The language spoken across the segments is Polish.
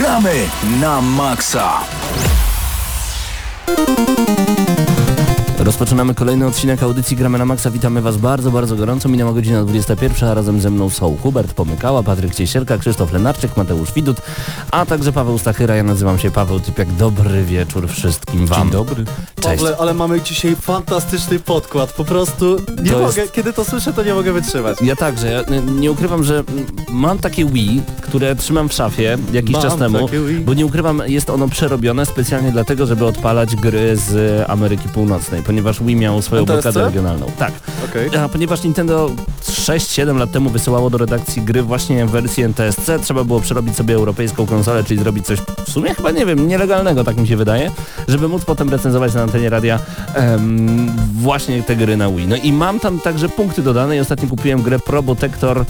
Gramy na maksa! Rozpoczynamy kolejny odcinek audycji Gramy na Maxa. Witamy Was bardzo, bardzo gorąco. Minęła godzina 21, a razem ze mną są Hubert Pomykała, Patryk Ciesielka, Krzysztof Lenarczyk, Mateusz Widut, a także Paweł Stachyra. Ja nazywam się Paweł Typiak. Dobry wieczór wszystkim Wam. Dzień dobry. Cześć. Pawle, ale mamy dzisiaj fantastyczny podkład. Po prostu nie To mogę, jest- kiedy to słyszę, to nie mogę wytrzymać. Ja także. Ja nie ukrywam, że mam takie Wii, które trzymam w szafie jakiś Mam czas temu, takie Wii. bo nie ukrywam, jest ono przerobione specjalnie dlatego, żeby odpalać gry z Ameryki Północnej, ponieważ Wii miał swoją blokadę regionalną. Tak. Okej. A ponieważ Nintendo 6-7 lat temu wysyłało do redakcji gry właśnie w wersji NTSC, trzeba było przerobić sobie europejską konsolę, czyli zrobić coś w sumie chyba, nie wiem, nielegalnego, tak mi się wydaje, żeby móc potem recenzować na antenie radia em, właśnie te gry na Wii. No i mam tam także punkty dodane i ostatnio kupiłem grę Probotector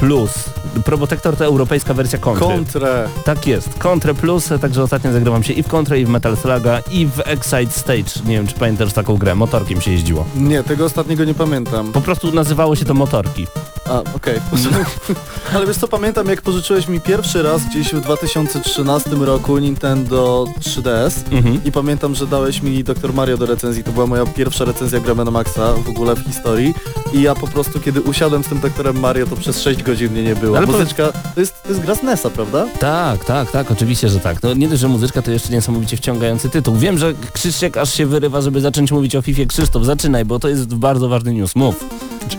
Plus. Probotector to europejska wersja kontry. Kontrę. tak jest, Contra Plus, także ostatnio zagrywam się i w Contra, i w Metal Sluga, i w Excite Stage. Nie wiem, czy pamiętasz taką grę, motorkiem się jeździło. Nie, tego ostatniego nie pamiętam. Po prostu nazywało się to motorki. A, okej. Ale wiesz co, pamiętam jak pożyczyłeś mi pierwszy raz gdzieś w 2013 roku Nintendo 3DS Mhm. i pamiętam, że dałeś mi Dr. Mario do recenzji. To była moja pierwsza recenzja Gramy na Maxa w ogóle w historii i ja po prostu kiedy usiadłem z tym Doktorem Mario, to przez 6 godzin mnie nie było. Ale Muzyczka, to jest, to jest gra z NES-a, prawda? Tak, tak, tak, oczywiście, że tak. No nie dość, że muzyczka to jeszcze niesamowicie wciągający tytuł. Wiem, że Krzysiek aż się wyrywa, żeby zacząć mówić o FIFA. Krzysztof, zaczynaj, bo to jest bardzo ważny news. Mów.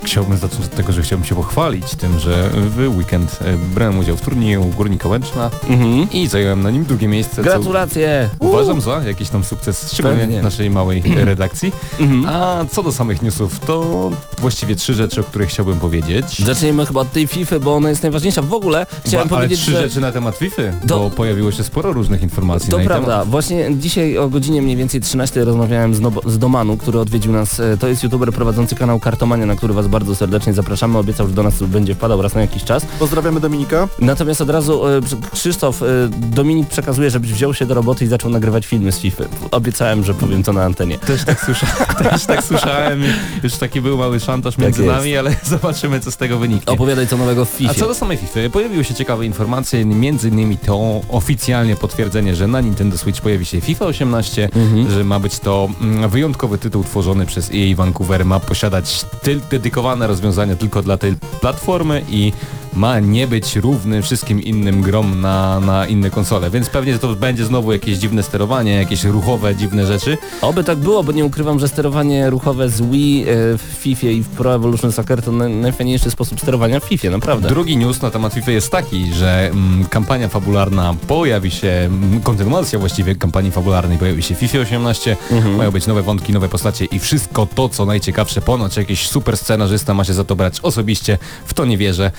Chciałbym zacząć od tego, że chciałbym się pochwalić tym, że w weekend e, brałem udział w turnieju Górnika Łęczna Mhm. i zająłem na nim drugie miejsce. Gratulacje! Uważam za jakiś tam sukces, szczególnie naszej małej redakcji. Mhm. A co do samych newsów, to właściwie trzy rzeczy, o których chciałbym powiedzieć. Zaczniemy chyba od tej FIFA, bo ona jest najważniejsza. W ogóle chciałem Ba- ale powiedzieć, trzy że... rzeczy na temat FIFA, Do- bo pojawiło się sporo różnych informacji To na prawda. temat. Właśnie dzisiaj o godzinie mniej więcej 13 rozmawiałem z, Nobo- z Domanu, który odwiedził nas. E, To jest youtuber prowadzący kanał Kartomania, na który was bardzo serdecznie zapraszamy. Obiecał, że do nas będzie wpadał raz na jakiś czas. Pozdrawiamy Dominika. Natomiast od razu e, Krzysztof, e, Dominik przekazuje, żebyś wziął się do roboty i zaczął nagrywać filmy z FIFA. Obiecałem, że powiem to na antenie. Też tak, słysza, też tak słyszałem, już taki był mały szantaż Tak między jest. nami, ale zobaczymy co z tego wyniknie. Opowiadaj co nowego w A FIFA. co do samej FIFA, pojawiły się ciekawe informacje, między innymi to oficjalnie potwierdzenie, że na Nintendo Switch pojawi się FIFA 18, Mhm. że ma być to mm, wyjątkowy tytuł tworzony przez EA Vancouver, ma posiadać tyl dedykowane rozwiązania tylko dla tej platformy i ma nie być równy wszystkim innym grom na, na inne konsole, więc pewnie to będzie znowu jakieś dziwne sterowanie, jakieś ruchowe, dziwne rzeczy. Oby tak było, bo nie ukrywam, że sterowanie ruchowe z Wii e, w FIFA i w Pro Evolution Soccer to na- najfajniejszy sposób sterowania w FIFA, naprawdę. Drugi news na temat FIFA jest taki, że mm, kampania fabularna pojawi się, mm, kontynuacja właściwie kampanii fabularnej pojawi się w FIFA 18, Mhm. mają być nowe wątki, nowe postacie i wszystko to, co najciekawsze, ponoć jakiś super scenarzysta ma się za to brać. Osobiście w to nie wierzę.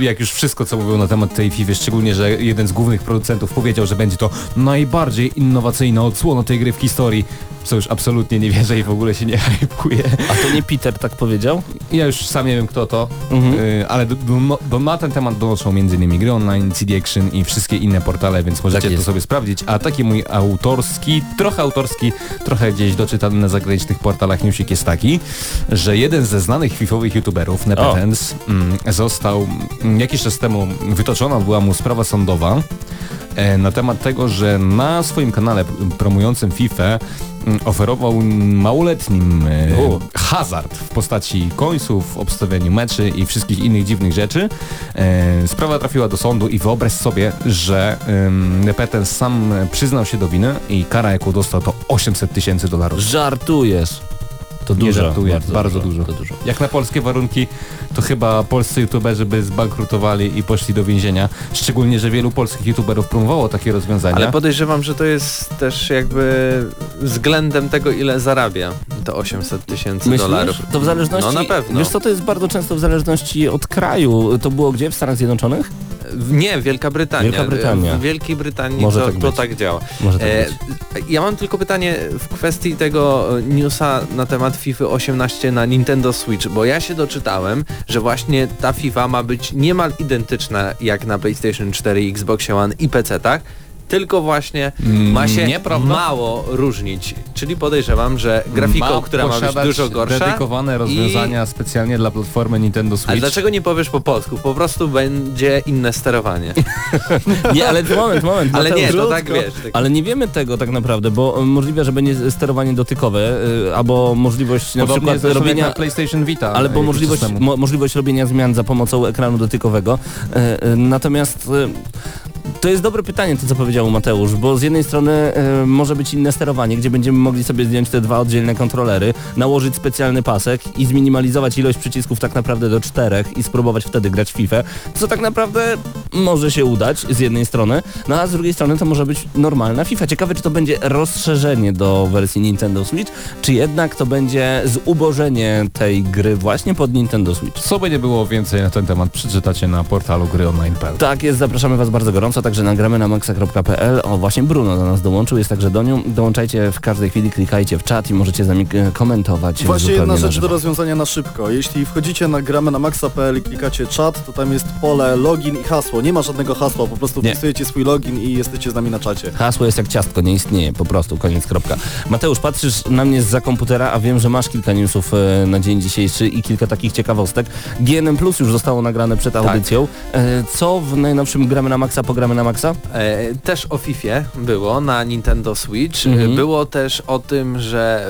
Jak już wszystko, co mówią na temat tej FIFA, szczególnie, że jeden z głównych producentów powiedział, że będzie to najbardziej innowacyjna odsłona tej gry w historii, co już absolutnie nie wierzę i w ogóle się nie hypuję. A to nie Peter tak powiedział? Ja już sam nie wiem kto to, Mhm. y, ale do, do, do, na ten temat donoszą m.in. gry online, CD Action i wszystkie inne portale, więc możecie Tak to sobie sprawdzić. A taki mój autorski, trochę autorski, trochę gdzieś doczytany na zagranicznych portalach newsik jest taki, że jeden ze znanych fifowych youtuberów, Nepetens, mm, został mm, jakiś czas temu wytoczona była mu sprawa sądowa na temat tego, że na swoim kanale promującym FIFA mm, oferował małoletnim e, hazard w postaci końców, obstawianiu meczy i wszystkich innych dziwnych rzeczy. E, sprawa trafiła do sądu i wyobraź sobie, że Nepetens sam przyznał się do winy i kara jaką dostał to 800 tysięcy dolarów. Żartujesz. To Nie dużo. żartuję, bardzo dużo. To dużo. Jak na polskie warunki, to chyba polscy youtuberzy by zbankrutowali i poszli do więzienia. Szczególnie, że wielu polskich youtuberów promowało takie rozwiązania. Ale podejrzewam, że to jest też jakby względem tego, ile zarabia to 800 tysięcy Myślisz? dolarów. To w zależności... No na pewno. Wiesz co, to jest bardzo często w zależności od kraju. To było gdzie? W Stanach Zjednoczonych? Nie, Wielka Brytania. Wielka Brytania. W Wielkiej Brytanii Może to tak to być. tak działa. Może tak E, ja mam tylko pytanie w kwestii tego e, newsa na temat FIFA 18 na Nintendo Switch, bo ja się doczytałem, że właśnie ta FIFA ma być niemal identyczna jak na PlayStation 4, Xbox One i PC-tach, tylko właśnie Mm, ma się nieprawda. mało różnić. Czyli podejrzewam, że grafiką, ma która ma być posiadać dużo gorsza. dedykowane rozwiązania specjalnie dla platformy Nintendo Switch. Ale dlaczego nie powiesz po polsku? Po prostu będzie inne sterowanie. Nie, ale moment, moment. Ale nie, to tak wiesz. Tak... Ale nie wiemy tego tak naprawdę, bo e, możliwe, że będzie sterowanie dotykowe, y, albo możliwość na Podobnie przykład zresztą jak robienia... na PlayStation Vita. Albo możliwość, systemu. mo, możliwość robienia zmian za pomocą ekranu dotykowego. E, e, natomiast e, to jest dobre pytanie, to co powiedział Mateusz, bo z jednej strony e, może być inne sterowanie, gdzie będziemy mogli sobie zdjąć te dwa oddzielne kontrolery, nałożyć specjalny pasek i zminimalizować ilość przycisków tak naprawdę do czterech i spróbować wtedy grać w FIFA, co tak naprawdę może się udać z jednej strony, no a z drugiej strony to może być normalna FIFA. Ciekawe, czy to będzie rozszerzenie do wersji Nintendo Switch, czy jednak to będzie zubożenie tej gry właśnie pod Nintendo Switch. Co by nie było więcej na ten temat, przeczytacie na portalu gryonline.pl. Tak jest, zapraszamy Was bardzo gorąco, także nagramy na maxa.pl. O, właśnie Bruno do nas dołączył, jest także Doniu. Dołączajcie w każdej chwili, klikajcie w czat i możecie z nami e, komentować Właśnie jedna na rzecz do rozwiązania na szybko. Jeśli wchodzicie na gramy na maxa.pl i klikacie czat, to tam jest pole login i hasło. Nie ma żadnego hasła, po prostu Nie. wpisujecie swój login i jesteście z nami na czacie. Hasło jest jak ciastko, nie istnieje, po prostu, koniec, kropka. Mateusz, patrzysz na mnie za komputera, a wiem, że masz kilka newsów e, na dzień dzisiejszy i kilka takich ciekawostek. GNM Plus już zostało nagrane przed audycją. E, co w najnowszym gramy na Maxa, pogramy na Maxa? E, też o FIFA było na Nintendo Switch. Mhm. Było też o tym, że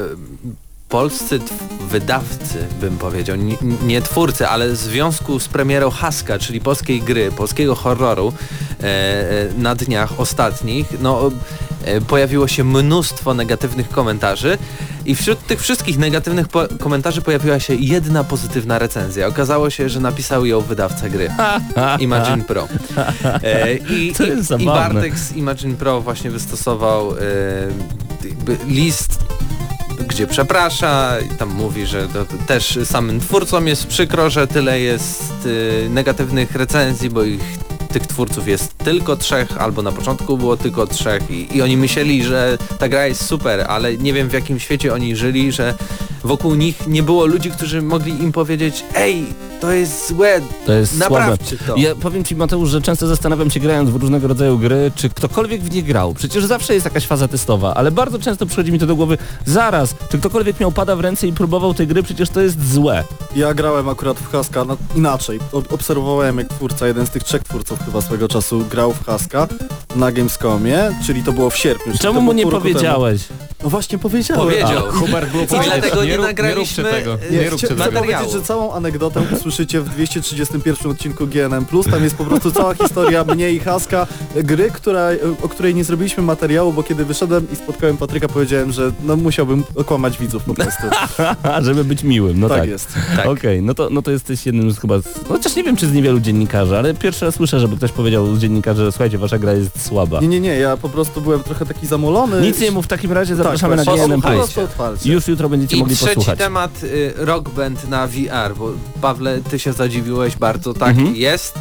polscy wydawcy, bym powiedział, nie, nie twórcy, ale w związku z premierą Haska, czyli polskiej gry, polskiego horroru e, e, na dniach ostatnich, no e, pojawiło się mnóstwo negatywnych komentarzy i wśród tych wszystkich negatywnych po komentarzy pojawiła się jedna pozytywna recenzja. Okazało się, że napisał ją wydawca gry. Imagine Pro. E, i, To jest i, I. Bartek z Imagine Pro właśnie wystosował e, list gdzie przeprasza i tam mówi, że to też samym twórcom jest przykro, że tyle jest e, negatywnych recenzji, bo ich tych twórców jest tylko trzech, albo na początku było tylko trzech i, i oni myśleli, że ta gra jest super, ale nie wiem w jakim świecie oni żyli, że wokół nich nie było ludzi, którzy mogli im powiedzieć ej, to jest złe, To jest słabe. naprawcie to. Ja powiem Ci Mateusz, że często zastanawiam się grając w różnego rodzaju gry, czy ktokolwiek w nie grał. Przecież zawsze jest jakaś faza testowa, ale bardzo często przychodzi mi to do głowy, zaraz, czy ktokolwiek miał pada w ręce i próbował tej gry, przecież to jest złe. Ja grałem akurat w Haska no, inaczej. O, obserwowałem jak twórca, jeden z tych trzech twórców chyba swego czasu grał w Haska na Gamescomie, czyli to było w sierpniu. Czemu mu nie powiedziałeś? Temu. No właśnie powiedziałem. Powiedział. Hubert było I dlatego nie rób- nagraliśmy, Nie róbcie tego. e, Nie, Nie, róbcie chcę tego. materiału. powiedzieć, że całą anegdotę usłyszycie w 231 odcinku GNM+. Tam jest po prostu cała historia mnie i Haska, gry, która, o której nie zrobiliśmy materiału, bo kiedy wyszedłem i spotkałem Patryka, powiedziałem, że no musiałbym okłamać widzów po prostu. Żeby być miłym, no tak. tak jest. Tak. Okej, no, to, no to jesteś jednym z chyba, z, no chociaż nie wiem czy z niewielu dziennikarzy, ale pierwszy raz słyszę, żeby ktoś powiedział z dziennikarzy, że słuchajcie, wasza gra jest słaba. Nie, nie, nie, ja po prostu byłem trochę taki zamolony. Nic nie mów, w takim razie Tak, zapraszamy na właśnie, GNM+. Już jutro będziecie I mogli trzeci posłuchać. temat, y, Rock Band na VR, bo Pawle, ty się zadziwiłeś bardzo, tak Mhm. jest.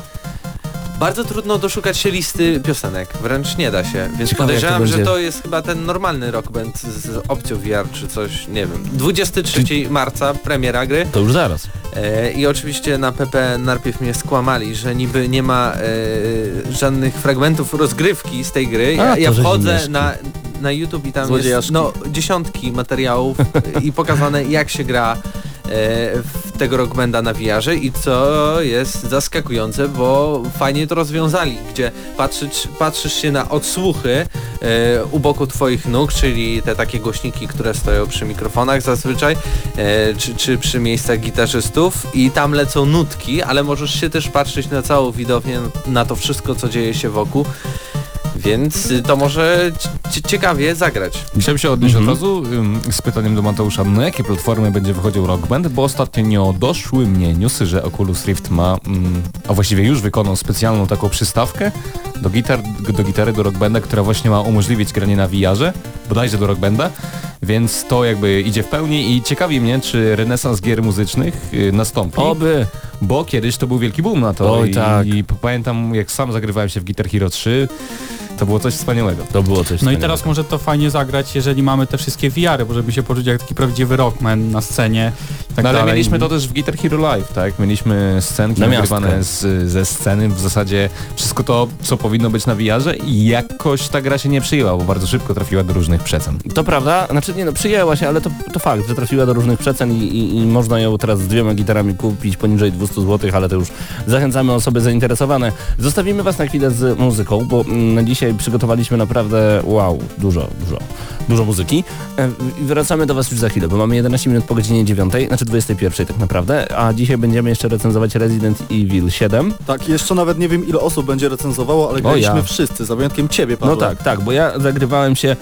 Bardzo trudno doszukać się listy piosenek, wręcz nie da się, więc Ciekawe, jak to podejrzewam, że to jest chyba ten normalny Rock Band z opcją VR czy coś, nie wiem. 23 marca premiera gry. To już zaraz. e, i oczywiście na PP najpierw mnie skłamali, że niby nie ma e, żadnych fragmentów rozgrywki z tej gry. A, Ja, to ja wchodzę na, na YouTube i tam jest no, dziesiątki materiałów i pokazane jak się gra w tego rockbanda na VR-ze i co jest zaskakujące, bo fajnie to rozwiązali, gdzie patrzysz, patrzysz się na odsłuchy e, u boku twoich nóg, czyli te takie głośniki, które stoją przy mikrofonach zazwyczaj, e, czy, czy przy miejscach gitarzystów i tam lecą nutki, ale możesz się też patrzeć na całą widownię, na to wszystko, co dzieje się wokół. Więc y, to może cie- ciekawie zagrać. Chciałem się odnieść Mhm. od razu ym, z pytaniem do Mateusza, na jakie platformy będzie wychodził Rock Band, bo ostatnio doszły mnie newsy, że Oculus Rift ma, a właściwie już wykonał specjalną taką przystawkę do, gitar, do gitary, do Rock Banda, która właśnie ma umożliwić granie na VR-ze, bodajże do Rock Banda, więc to jakby idzie w pełni i ciekawi mnie, czy renesans gier muzycznych y, nastąpi, Oby. Bo kiedyś to był wielki boom na to Oj, i, tak. i pamiętam jak sam zagrywałem się w Guitar Hero 3, To było coś wspaniałego. To było coś No i wspaniałego. teraz może to fajnie zagrać, jeżeli mamy te wszystkie VR-y, bo żeby się poczuć jak taki prawdziwy rockman na scenie i tak no ale dalej. mieliśmy to też w Guitar Hero Live, tak? Mieliśmy scenki Na nagrywane z, ze sceny, w zasadzie wszystko to, co powinno być na VR-ze i jakoś ta gra się nie przyjęła, bo bardzo szybko trafiła do różnych przecen. To prawda, znaczy nie no, przyjęła się, ale to, to fakt, że trafiła do różnych przecen i, i, i można ją teraz z dwiema gitarami kupić poniżej 200 zł, ale to już zachęcamy osoby zainteresowane. Zostawimy Was na chwilę z muzyką, bo mm, na dzisiaj przygotowaliśmy naprawdę, wow, dużo, dużo, dużo muzyki. E, I wracamy do Was już za chwilę, bo mamy 11 minut po godzinie 9, znaczy 21 tak naprawdę, a dzisiaj będziemy jeszcze recenzować Resident Evil 7. Tak, jeszcze nawet nie wiem ile osób będzie recenzowało, ale graliśmy ja. wszyscy, za wyjątkiem ciebie, Paweł. No tak, tak, bo ja zagrywałem się.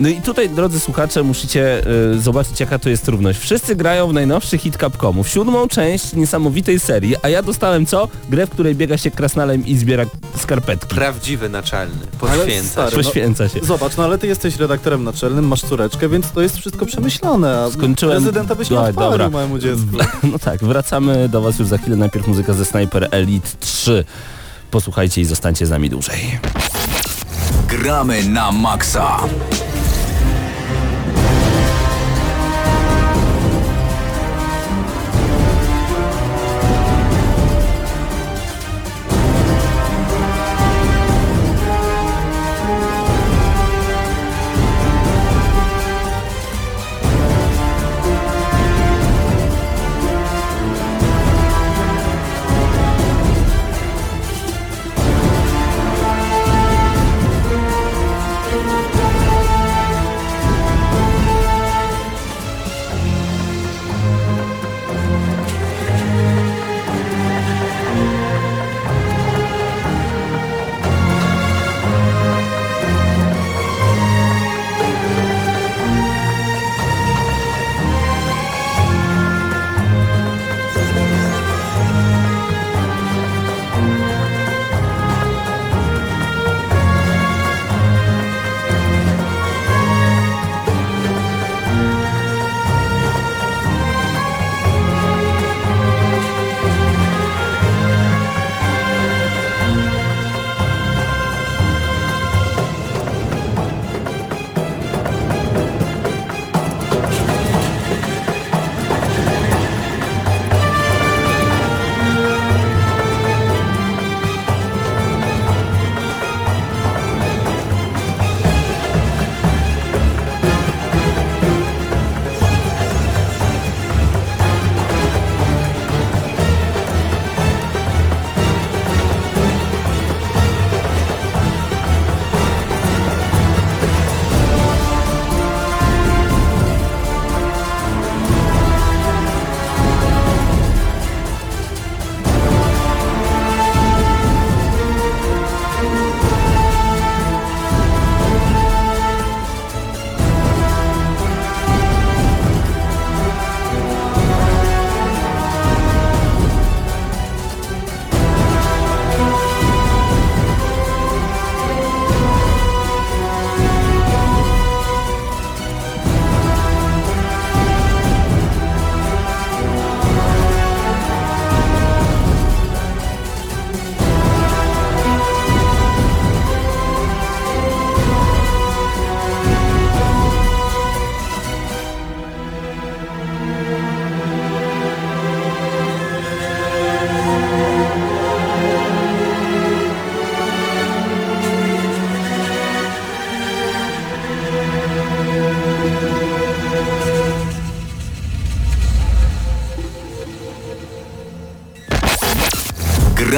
No i tutaj, drodzy słuchacze, musicie y, zobaczyć, jaka to jest trudność. Wszyscy grają w najnowszy hit Capcomu, w siódmą część niesamowitej serii, a ja dostałem co? Grę, w której biega się krasnalem i zbiera skarpetki. Prawdziwy naczelny. Poświęca stary, się. no- Poświęca się. Zobacz, no ale ty jesteś redaktorem naczelnym, masz córeczkę, więc to jest wszystko przemyślane, a Skończyłem- prezydenta byś nie odpalił dobra. małemu dziecku. No tak, wracamy do Was już za chwilę. Najpierw muzyka ze Sniper Elite 3. Posłuchajcie i zostańcie z nami dłużej. Gramy na maksa.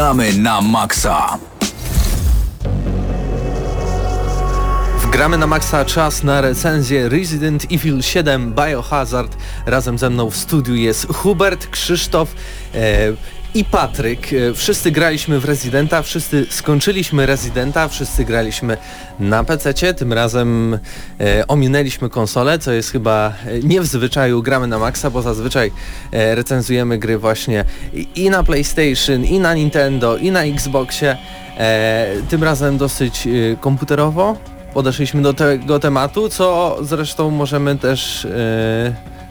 Gramy na maksa. Gramy na maksa czas na recenzję Resident Evil 7 Biohazard. Razem ze mną w studiu jest Hubert, Krzysztof e, i Patryk. E, wszyscy graliśmy w Residenta, wszyscy skończyliśmy Residenta, wszyscy graliśmy na PC. Tym razem e, ominęliśmy konsolę, co jest chyba e, nie w zwyczaju gramy na maksa, bo zazwyczaj e, recenzujemy gry właśnie i, na PlayStation, i na Nintendo, i na Xboxie. E, tym razem dosyć e, komputerowo podeszliśmy do tego tematu, co zresztą możemy też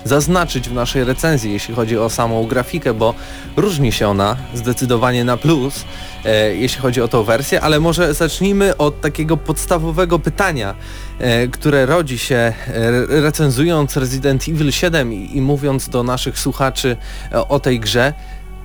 zaznaczyć w naszej recenzji, jeśli chodzi o samą grafikę, bo różni się ona zdecydowanie na plus, e, jeśli chodzi o tą wersję, ale może zacznijmy od takiego podstawowego pytania, e, które rodzi się e, recenzując Resident Evil 7 i, i mówiąc do naszych słuchaczy e, o tej grze.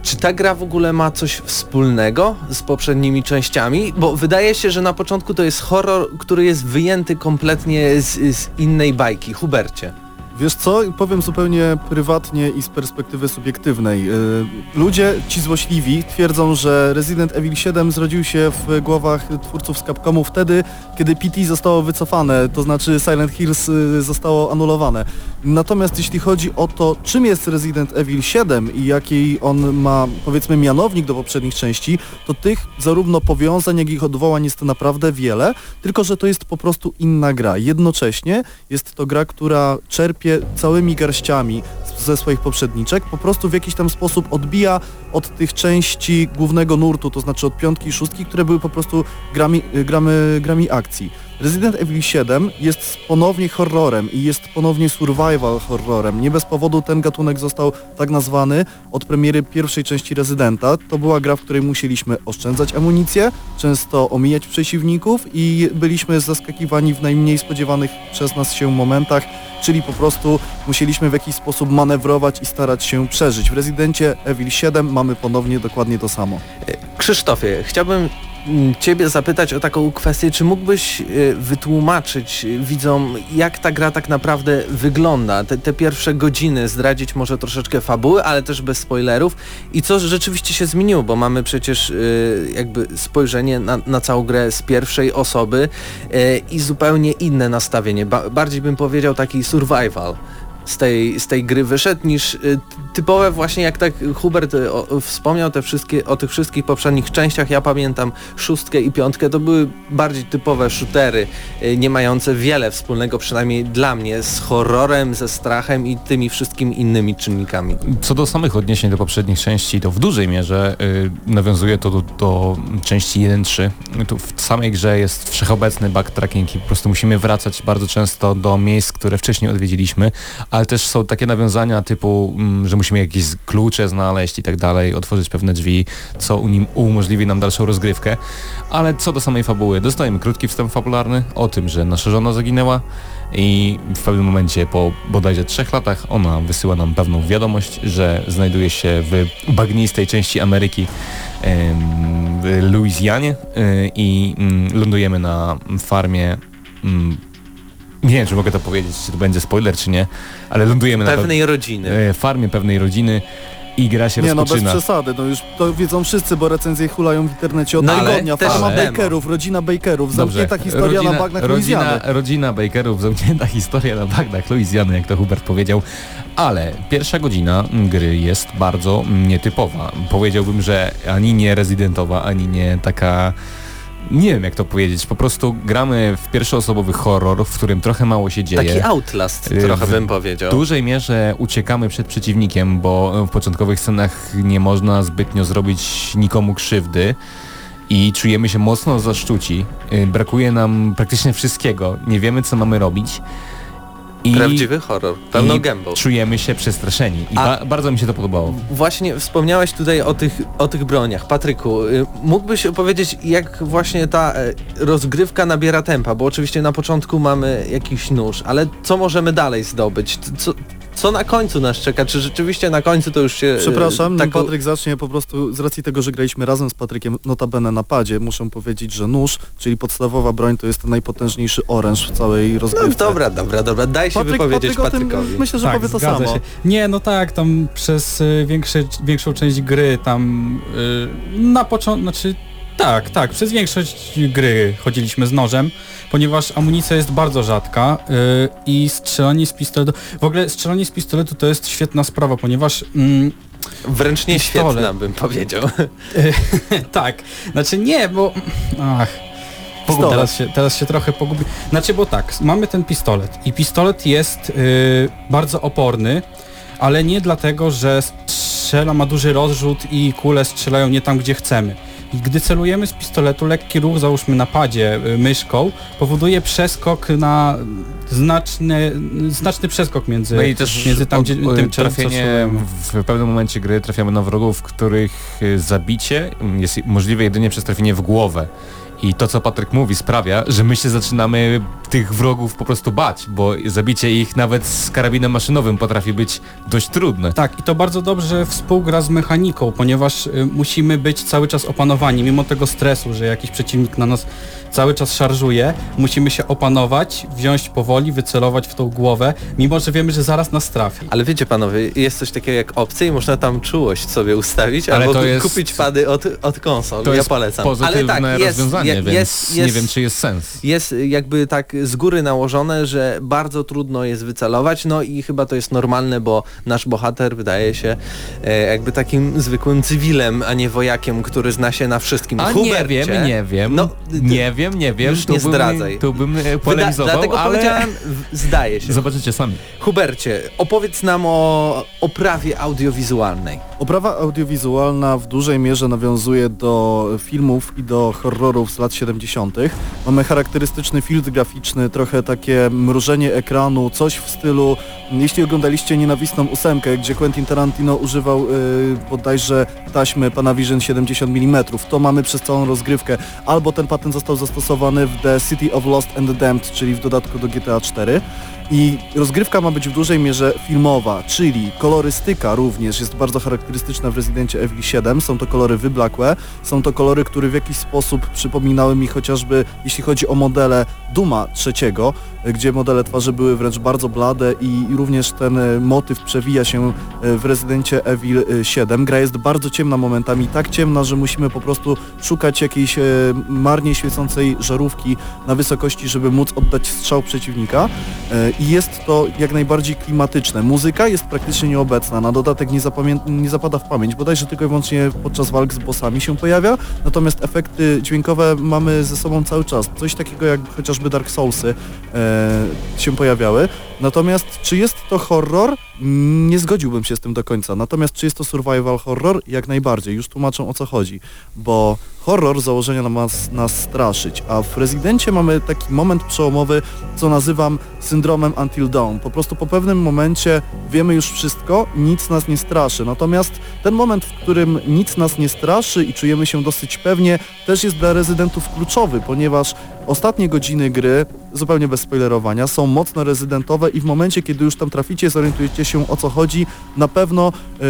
Czy ta gra w ogóle ma coś wspólnego z poprzednimi częściami? Bo wydaje się, że na początku to jest horror, który jest wyjęty kompletnie z, z innej bajki. Hubercie. Wiesz co, powiem zupełnie prywatnie i z perspektywy subiektywnej. Yy, Ludzie, ci złośliwi, twierdzą, że Resident Evil 7 zrodził się w głowach twórców z Capcomu wtedy, kiedy PT zostało wycofane, to znaczy Silent Hills y, zostało anulowane. Natomiast jeśli chodzi o to, czym jest Resident Evil 7 i jaki on ma, powiedzmy, mianownik do poprzednich części, to tych zarówno powiązań, jak i odwołań jest naprawdę wiele, tylko że to jest po prostu inna gra. Jednocześnie jest to gra, która czerpie całymi garściami ze swoich poprzedniczek, po prostu w jakiś tam sposób odbija od tych części głównego nurtu, to znaczy od piątki i szóstki, które były po prostu grami, gramy, grami akcji. Resident Evil 7 jest ponownie horrorem i jest ponownie survival horrorem. Nie bez powodu ten gatunek został tak nazwany od premiery pierwszej części Residenta. To była gra, w której musieliśmy oszczędzać amunicję, często omijać przeciwników i byliśmy zaskakiwani w najmniej spodziewanych przez nas się momentach, czyli po prostu musieliśmy w jakiś sposób manewrować i starać się przeżyć. W Residencie Evil 7 mamy ponownie dokładnie to samo. Krzysztofie, chciałbym Ciebie zapytać o taką kwestię, czy mógłbyś y, wytłumaczyć y, widzom, jak ta gra tak naprawdę wygląda, te, te pierwsze godziny, zdradzić może troszeczkę fabuły, ale też bez spoilerów. I co rzeczywiście się zmieniło, bo mamy przecież y, jakby spojrzenie na, na całą grę z pierwszej osoby i zupełnie inne nastawienie, ba bardziej bym powiedział taki survival z tej, z tej gry wyszedł niż y, typowe właśnie jak tak Hubert y, o, wspomniał te wszystkie, o tych wszystkich poprzednich częściach, ja pamiętam szóstkę i piątkę, to były bardziej typowe shootery, y, nie mające wiele wspólnego przynajmniej dla mnie z horrorem, ze strachem i tymi wszystkimi innymi czynnikami. Co do samych odniesień do poprzednich części, to w dużej mierze y, nawiązuje to do, do części 1.3. Tu w samej grze jest wszechobecny backtracking i po prostu musimy wracać bardzo często do miejsc, które wcześniej odwiedziliśmy, ale też są takie nawiązania typu, mm, że musimy jakieś klucze znaleźć i tak dalej, otworzyć pewne drzwi, co unim- umożliwi nam dalszą rozgrywkę. Ale co do samej fabuły, dostajemy krótki wstęp fabularny o tym, że nasza żona zaginęła i w pewnym momencie po bodajże trzech latach ona wysyła nam pewną wiadomość, że znajduje się w bagnistej części Ameryki w Luizjanie y, i mm, lądujemy na farmie mm, nie wiem, czy mogę to powiedzieć, czy to będzie spoiler, czy nie, ale lądujemy na Pewnej rodziny. e, farmie pewnej rodziny i gra się Nie no, bez rozpoczyna. przesady, no już to wiedzą wszyscy, bo recenzje hulają w internecie od No tygodnia. też Farma. Bakerów, rodzina Bakerów, Dobrze. zamknięta historia na bagnach rodzina, Luizjany. rodzina Bakerów, zamknięta historia na bagnach Luizjany, jak to Hubert powiedział. Ale pierwsza godzina gry jest bardzo nietypowa. Powiedziałbym, że ani nie rezydentowa, ani nie taka... Nie wiem jak to powiedzieć, po prostu gramy w pierwszoosobowy horror, w którym trochę mało się dzieje. Taki Outlast Y, trochę w bym powiedział. W dużej mierze uciekamy przed przeciwnikiem, bo w początkowych scenach nie można zbytnio zrobić nikomu krzywdy i czujemy się mocno zaszczuci. Y, Brakuje nam praktycznie wszystkiego. Nie wiemy co mamy robić. I, Prawdziwy horror, pełną i gębą. czujemy się przestraszeni. I ba bardzo mi się to podobało. Właśnie wspomniałeś tutaj o tych, o tych broniach. Patryku, y, mógłbyś opowiedzieć, jak właśnie ta e, rozgrywka nabiera tempa? Bo oczywiście na początku mamy jakiś nóż, ale co możemy dalej zdobyć? Co, co na końcu nas czeka? Czy rzeczywiście na końcu to już się... e, Przepraszam, nim taką- Patryk zacznie po prostu, z racji tego, że graliśmy razem z Patrykiem notabene na padzie, muszę powiedzieć, że nóż, czyli podstawowa broń, to jest najpotężniejszy oręż w całej No rozgrywce. dobra, dobra, dobra, daj się Patryk, wypowiedzieć Patryk Patrykowi. myślę, że tak, powie to samo. Się. Nie, no tak, tam przez y, większe, większą część gry tam y, na początku, znaczy tak, tak, przez większość gry chodziliśmy z nożem, ponieważ amunicja jest bardzo rzadka y, i strzelanie z pistoletu, w ogóle strzelanie z pistoletu to jest świetna sprawa, ponieważ mm, Wręcz nie Pistolet. świetna bym powiedział. tak, znaczy nie, bo ach, teraz się, teraz się trochę pogubi. Znaczy, bo tak, mamy ten pistolet i pistolet jest y, bardzo oporny, ale nie dlatego, że strzela, ma duży rozrzut i kule strzelają nie tam, gdzie chcemy. I gdy celujemy z pistoletu, lekki ruch, załóżmy na padzie y, myszką, powoduje przeskok na znaczny, znaczny przeskok między, No i też między tam, gdzie, o- tym, co trafienie w pewnym momencie gry trafiamy na wrogów, których y, zabicie jest możliwe jedynie przez trafienie w głowę. I to, co Patryk mówi, sprawia, że my się zaczynamy tych wrogów po prostu bać, bo zabicie ich nawet z karabinem maszynowym potrafi być dość trudne. Tak, i to bardzo dobrze współgra z mechaniką, ponieważ y, musimy być cały czas opanowani, mimo tego stresu, że jakiś przeciwnik na nas cały czas szarżuje, musimy się opanować, wziąć powoli, wycelować w tą głowę, mimo że wiemy, że zaraz nas trafi. Ale wiecie panowie, jest coś takiego jak opcje i można tam czułość sobie ustawić, Ale albo to jest- kupić pady od, od konsol. To ja jest polecam. pozytywne Ale tak, jest, rozwiązanie, je- więc jest, nie jest, wiem, czy jest sens. jest jakby tak z góry nałożone, że bardzo trudno jest wycelować, no i chyba to jest normalne, bo nasz bohater wydaje się e, jakby takim zwykłym cywilem, a nie wojakiem, który zna się na wszystkim. A nie Hubercie, wiem, nie wiem, No, nie wiem, nie wiem. już tu nie bym- zdradzaj. Tu bym e, Wyda- polemizował, dlatego ale powiedziałem, zdaje się. zobaczycie sami. Hubercie, opowiedz nam o oprawie audiowizualnej. Oprawa audiowizualna w dużej mierze nawiązuje do filmów i do horrorów z lat 70. Mamy charakterystyczny filtr graficzny, trochę takie mrużenie ekranu, coś w stylu, jeśli oglądaliście Nienawistną ósemkę, gdzie Quentin Tarantino używał yy, bodajże taśmy Panavision 70 mm, to mamy przez całą rozgrywkę. Albo ten patent został zastosowany w The City of Lost and Damned, czyli w dodatku do GTA 4. I rozgrywka ma być w dużej mierze filmowa, czyli kolorystyka również jest bardzo charakterystyczna w Rezydencie Evil 7. Są to kolory wyblakłe, są to kolory, które w jakiś sposób przypominały mi chociażby, jeśli chodzi o modele Duma trzeciego, gdzie modele twarzy były wręcz bardzo blade i również ten e, motyw przewija się e, w Rezydencie Evil e, 7. Gra jest bardzo ciemna momentami, tak ciemna, że musimy po prostu szukać jakiejś e, marnie świecącej żarówki na wysokości, żeby móc oddać strzał przeciwnika. E, I jest to jak najbardziej klimatyczne. Muzyka jest praktycznie nieobecna, na dodatek nie, nie zapada w pamięć, bodajże tylko i wyłącznie podczas walk z bossami się pojawia, natomiast efekty dźwiękowe mamy ze sobą cały czas. Coś takiego jak chociażby Dark Soulsy e, się pojawiały. Natomiast czy jest to horror? Nie zgodziłbym się z tym do końca. Natomiast czy jest to survival horror? Jak najbardziej. Już tłumaczą o co chodzi. Bo horror założenia nas, nas straszyć, a w Rezydencie mamy taki moment przełomowy, co nazywam syndromem Until Dawn. Po prostu po pewnym momencie wiemy już wszystko, nic nas nie straszy. Natomiast ten moment, w którym nic nas nie straszy i czujemy się dosyć pewnie, też jest dla rezydentów kluczowy, ponieważ ostatnie godziny gry, zupełnie bez spoilerowania, są mocno rezydentowe i w momencie, kiedy już tam traficie, zorientujecie się o co chodzi, na pewno e,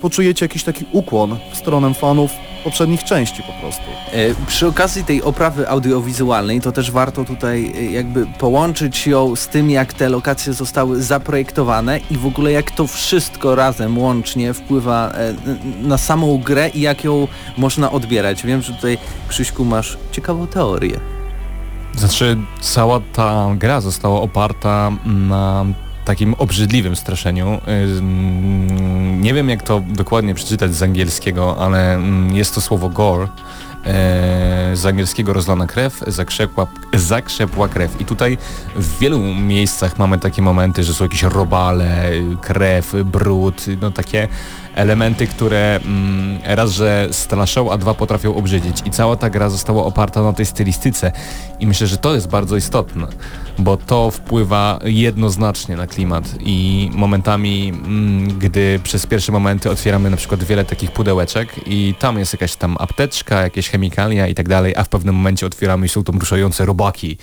poczujecie jakiś taki ukłon w stronę fanów poprzednich części po prostu. E, Przy okazji tej oprawy audiowizualnej to też warto tutaj e, jakby połączyć ją z tym, jak te lokacje zostały zaprojektowane i w ogóle jak to wszystko razem łącznie wpływa e, na samą grę i jak ją można odbierać. Wiem, że tutaj Krzyśku masz ciekawą teorię. Znaczy, cała ta gra została oparta na takim obrzydliwym straszeniu. Nie wiem jak to dokładnie przeczytać z angielskiego, ale mm, jest to słowo gore. E, Z angielskiego rozlana krew, zakrzepła, zakrzepła krew. I tutaj w wielu miejscach mamy takie momenty, że są jakieś robale, krew, brud, no takie elementy, które mm, raz, że straszą, a dwa potrafią obrzydzić. I cała ta gra została oparta na tej stylistyce. I myślę, że to jest bardzo istotne, bo to wpływa jednoznacznie na klimat i momentami, mm, gdy przez pierwsze momenty otwieramy na przykład wiele takich pudełeczek i tam jest jakaś tam apteczka, jakieś chemikalia i tak dalej, a w pewnym momencie otwieramy i są tam ruszające robaki.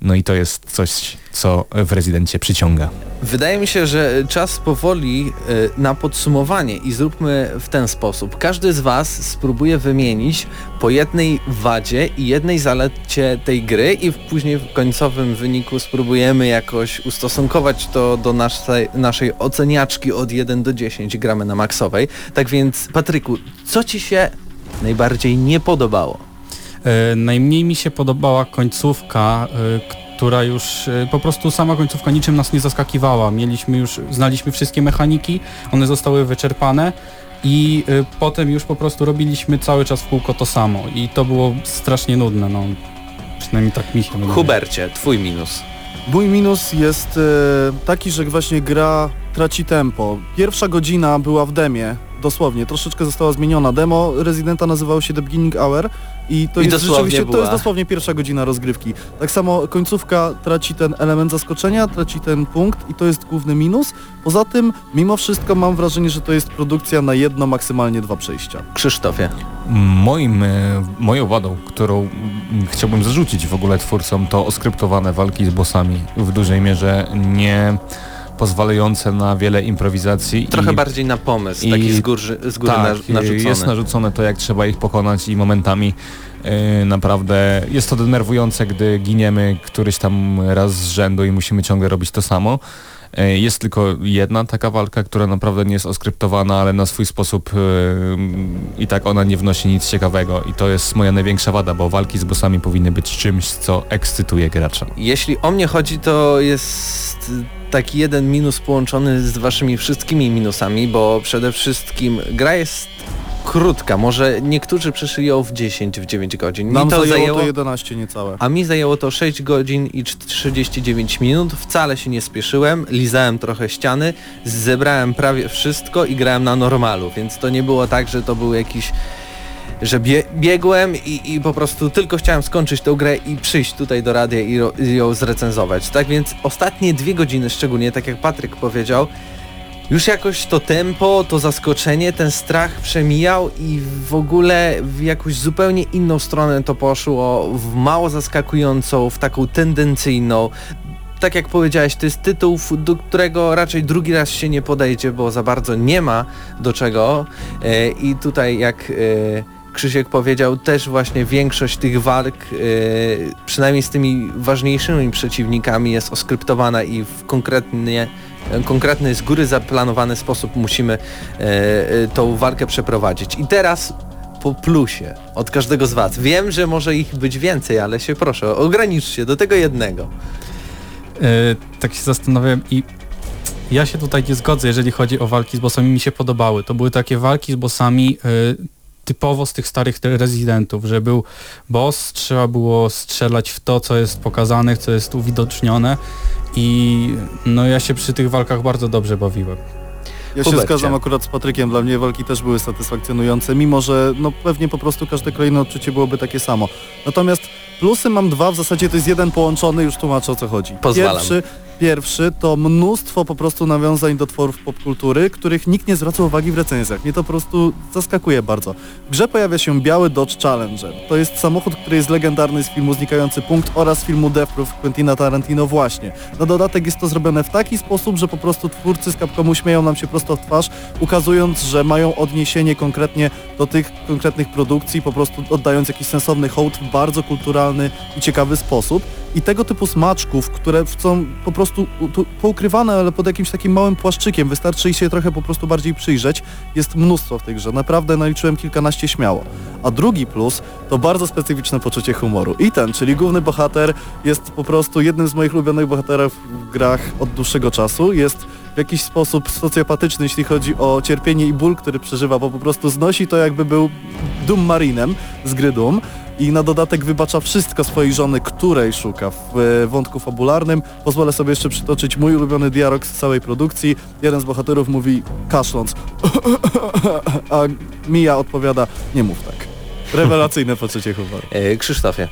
No i to jest coś, co w rezydencie przyciąga. Wydaje mi się, że czas powoli e, na podsumowanie i zróbmy w ten sposób. Każdy z Was spróbuje wymienić po jednej wadzie i jednej zalecie tej gry i później w końcowym wyniku spróbujemy jakoś ustosunkować to do naszej, naszej oceniaczki od 1 do 10 gramy na maksowej. Tak więc Patryku, co Ci się najbardziej nie podobało? E, najmniej mi się podobała końcówka, e, która już e, po prostu sama końcówka niczym nas nie zaskakiwała. Mieliśmy już, znaliśmy wszystkie mechaniki, one zostały wyczerpane i potem już po prostu robiliśmy cały czas w kółko to samo i to było strasznie nudne, no przynajmniej tak mi się wydaje. Hubercie, Twój minus. Mój minus jest taki, że właśnie gra traci tempo. Pierwsza godzina była w demie, dosłownie, troszeczkę została zmieniona. Demo Residenta nazywało się The Beginning Hour i to I jest dosłownie rzeczywiście, to była. jest dosłownie pierwsza godzina rozgrywki. Tak samo końcówka traci ten element zaskoczenia, traci ten punkt i to jest główny minus. Poza tym, mimo wszystko mam wrażenie, że to jest produkcja na jedno, maksymalnie dwa przejścia. Krzysztofie. Moim, e, moją wadą, którą chciałbym zarzucić w ogóle twórcom, to oskryptowane walki z bossami w dużej mierze nie pozwalające na wiele improwizacji. Trochę i, bardziej na pomysł, i- taki z góry, z góry tak, na, narzucony. jest narzucone to, jak trzeba ich pokonać i momentami e, naprawdę jest to denerwujące, gdy giniemy któryś tam raz z rzędu i musimy ciągle robić to samo. E, Jest tylko jedna taka walka, która naprawdę nie jest oskryptowana, ale na swój sposób e, i tak ona nie wnosi nic ciekawego i to jest moja największa wada, bo walki z bossami powinny być czymś, co ekscytuje gracza. Jeśli o mnie chodzi, to jest taki jeden minus połączony z waszymi wszystkimi minusami, bo przede wszystkim gra jest krótka. Może niektórzy przeszli ją w 10, w 9 godzin. Mi Nam to zajęło, zajęło, to 11 niecałe. a mi zajęło to 6 godzin i 39 minut. Wcale się nie spieszyłem, lizałem trochę ściany, zebrałem prawie wszystko i grałem na normalu, więc to nie było tak, że to był jakiś że bie biegłem i, i po prostu tylko chciałem skończyć tę grę i przyjść tutaj do radia i, i ją zrecenzować. Tak więc ostatnie dwie godziny szczególnie, tak jak Patryk powiedział, już jakoś to tempo, to zaskoczenie, ten strach przemijał i w ogóle w jakąś zupełnie inną stronę to poszło, w mało zaskakującą, w taką tendencyjną. Tak jak powiedziałeś, to jest tytuł, do którego raczej drugi raz się nie podejdzie, bo za bardzo nie ma do czego. E, I tutaj jak e, Krzysiek powiedział, też właśnie większość tych walk, e, przynajmniej z tymi ważniejszymi przeciwnikami jest oskryptowana i w konkretnie konkretny, z góry zaplanowany sposób musimy e, e, tą walkę przeprowadzić. I teraz po plusie od każdego z Was. Wiem, że może ich być więcej, ale się proszę, ogranicz się do tego jednego. E, tak się zastanawiałem i ja się tutaj nie zgodzę, jeżeli chodzi o walki z bossami, mi się podobały. To były takie walki z bossami typowo z tych starych rezydentów, że był boss, trzeba było strzelać w to, co jest pokazane, co jest uwidocznione i no ja się przy tych walkach bardzo dobrze bawiłem. Ja się Hubercie. zgadzam akurat z Patrykiem, dla mnie walki też były satysfakcjonujące, mimo że no pewnie po prostu każde kolejne odczucie byłoby takie samo. Natomiast plusy mam dwa, w zasadzie to jest jeden połączony, już tłumaczę o co chodzi. Pozwalam. Pierwszy, pierwszy to mnóstwo po prostu nawiązań do tworów popkultury, których nikt nie zwraca uwagi w recenzjach. Mnie to po prostu zaskakuje bardzo. W grze pojawia się biały Dodge Challenger. To jest samochód, który jest legendarny z filmu Znikający Punkt oraz filmu Death Proof Quentina Tarantino właśnie. Na dodatek jest to zrobione w taki sposób, że po prostu twórcy z Capcomu śmieją nam się prosto w twarz, ukazując, że mają odniesienie konkretnie do tych konkretnych produkcji, po prostu oddając jakiś sensowny hołd w bardzo kulturalny i ciekawy sposób. I tego typu smaczków, które są po prostu poukrywane, ale pod jakimś takim małym płaszczykiem, wystarczy się trochę po prostu bardziej przyjrzeć, jest mnóstwo w tej grze. Naprawdę naliczyłem kilkanaście śmiało. A drugi plus to bardzo specyficzne poczucie humoru. I ten, czyli główny bohater jest po prostu jednym z moich ulubionych bohaterów w grach od dłuższego czasu. Jest w jakiś sposób socjopatyczny, jeśli chodzi o cierpienie i ból, który przeżywa, bo po prostu znosi to jakby był Doom Marinem z gry Doom i na dodatek wybacza wszystko swojej żony, której szuka w e, wątku fabularnym. Pozwolę sobie jeszcze przytoczyć mój ulubiony dialog z całej produkcji. Jeden z bohaterów mówi kaszląc, a Mia odpowiada, nie mów tak. Rewelacyjne poczucie humoru. E, Krzysztofie.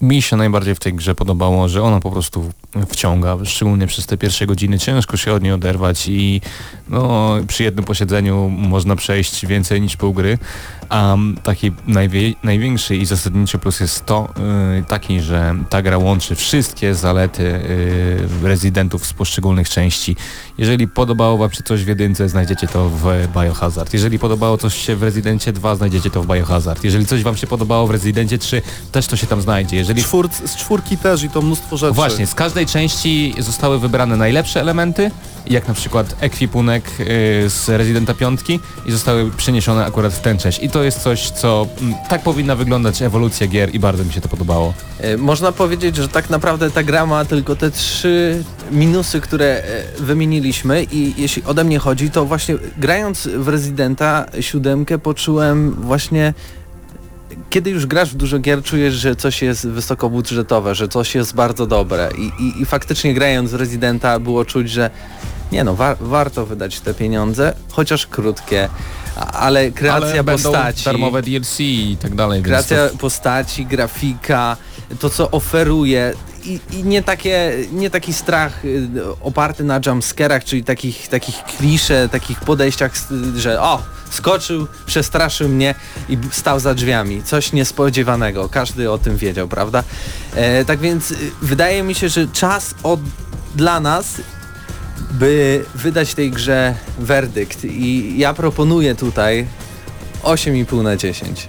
Mi się najbardziej w tej grze podobało, że ona po prostu wciąga, szczególnie przez te pierwsze godziny. Ciężko się od niej oderwać i no, przy jednym posiedzeniu można przejść więcej niż pół gry. A taki największy i zasadniczy plus jest to y, taki, że ta gra łączy wszystkie zalety y, rezydentów z poszczególnych części. Jeżeli podobało wam się coś w jedynce, znajdziecie to w Biohazard. Jeżeli podobało coś się w Rezydencie 2, znajdziecie to w Biohazard. Jeżeli coś wam się podobało w Rezydencie 3, też to się tam znajdzie. Jeżeli Czwór, z czwórki też i to mnóstwo rzeczy. Właśnie, z każdej części zostały wybrane najlepsze elementy, jak na przykład ekwipunek y, z Residenta 5 i zostały przeniesione akurat w tę część. I to jest coś, co mm, tak powinna wyglądać ewolucja gier i bardzo mi się to podobało. E, Można powiedzieć, że tak naprawdę ta gra ma tylko te trzy minusy, które e, wymieniliśmy i jeśli ode mnie chodzi, to właśnie grając w Residenta siódemkę poczułem właśnie kiedy już grasz w dużo gier, czujesz, że coś jest wysokobudżetowe, że coś jest bardzo dobre i, i, i faktycznie grając w Residenta było czuć, że nie no, wa warto wydać te pieniądze, chociaż krótkie, ale kreacja Ale postaci... darmowe DLC i tak dalej. Kreacja to- postaci, grafika, to co oferuje i, i nie, takie, nie taki strach y, oparty na jumpscarach, czyli takich, takich klisze, takich podejściach, że o, skoczył, przestraszył mnie i stał za drzwiami. Coś niespodziewanego. Każdy o tym wiedział, prawda? E, tak więc y, wydaje mi się, że czas od, dla nas by wydać tej grze werdykt i ja proponuję tutaj 8,5 na 10.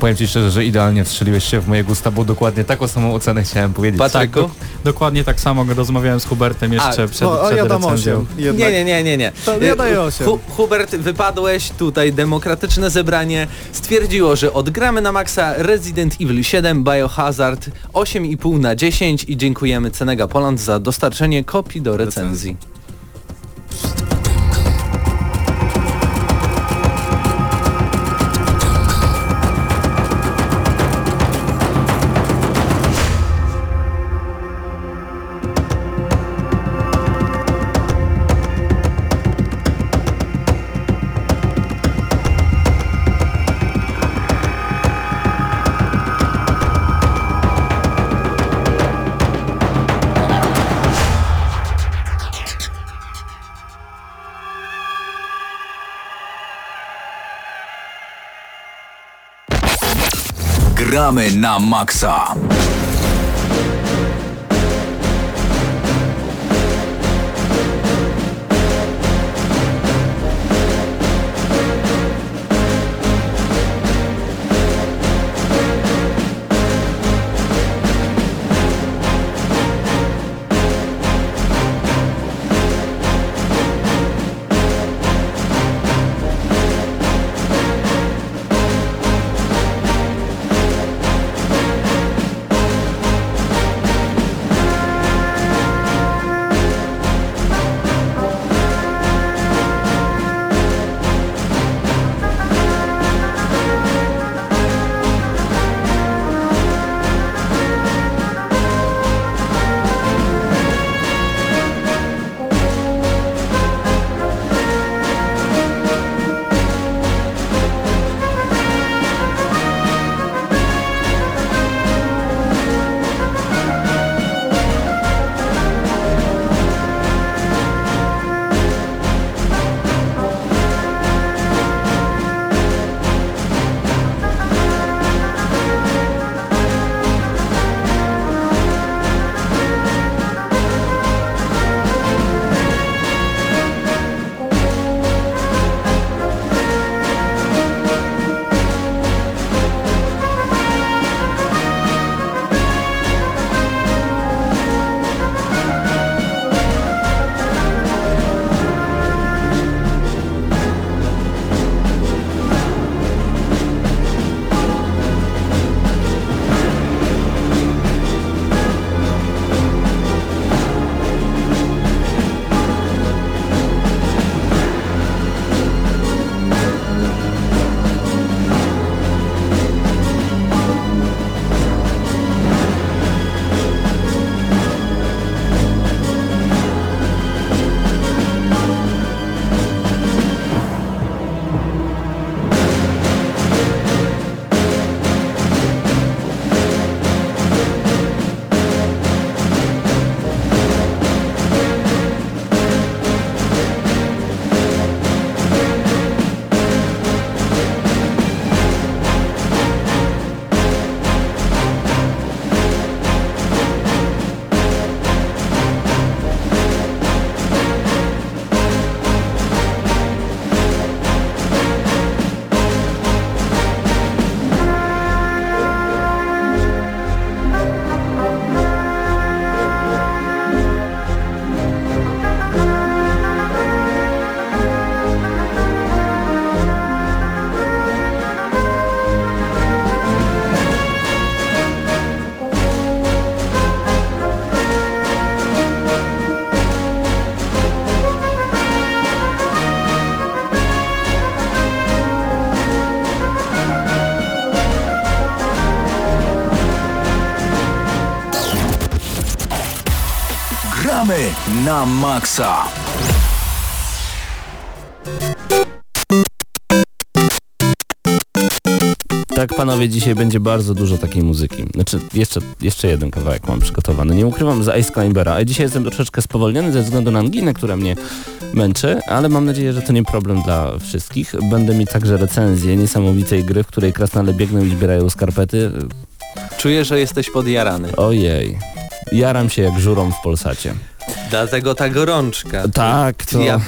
Powiem Ci szczerze, że idealnie strzeliłeś się w moje gusta, bo dokładnie taką samą ocenę chciałem powiedzieć. Pataku? Dokładnie tak samo rozmawiałem z Hubertem jeszcze A, przed, No, przed ja dam recenzją. 8. Nie, nie, nie, nie, nie. To ja daję osiem. Hu Hubert, wypadłeś tutaj, demokratyczne zebranie stwierdziło, że odgramy na maksa Resident Evil 7 Biohazard 8,5 na 10 i dziękujemy Cenega Poland za dostarczenie kopii do recenzji. Gramy na maksa. Na maksa. Tak, panowie, dzisiaj będzie bardzo dużo takiej muzyki. Znaczy, jeszcze, jeszcze jeden kawałek mam przygotowany. Nie ukrywam z Ice Climbera, a dzisiaj jestem troszeczkę spowolniony ze względu na anginę, która mnie męczy, ale mam nadzieję, że to nie problem dla wszystkich. Będę mieć także recenzję niesamowitej gry, w której krasnale biegną i zbierają skarpety. Czuję, że jesteś podjarany. Ojej. Jaram się jak żurą w Polsacie. Dlatego ta gorączka. Tak, to Ja-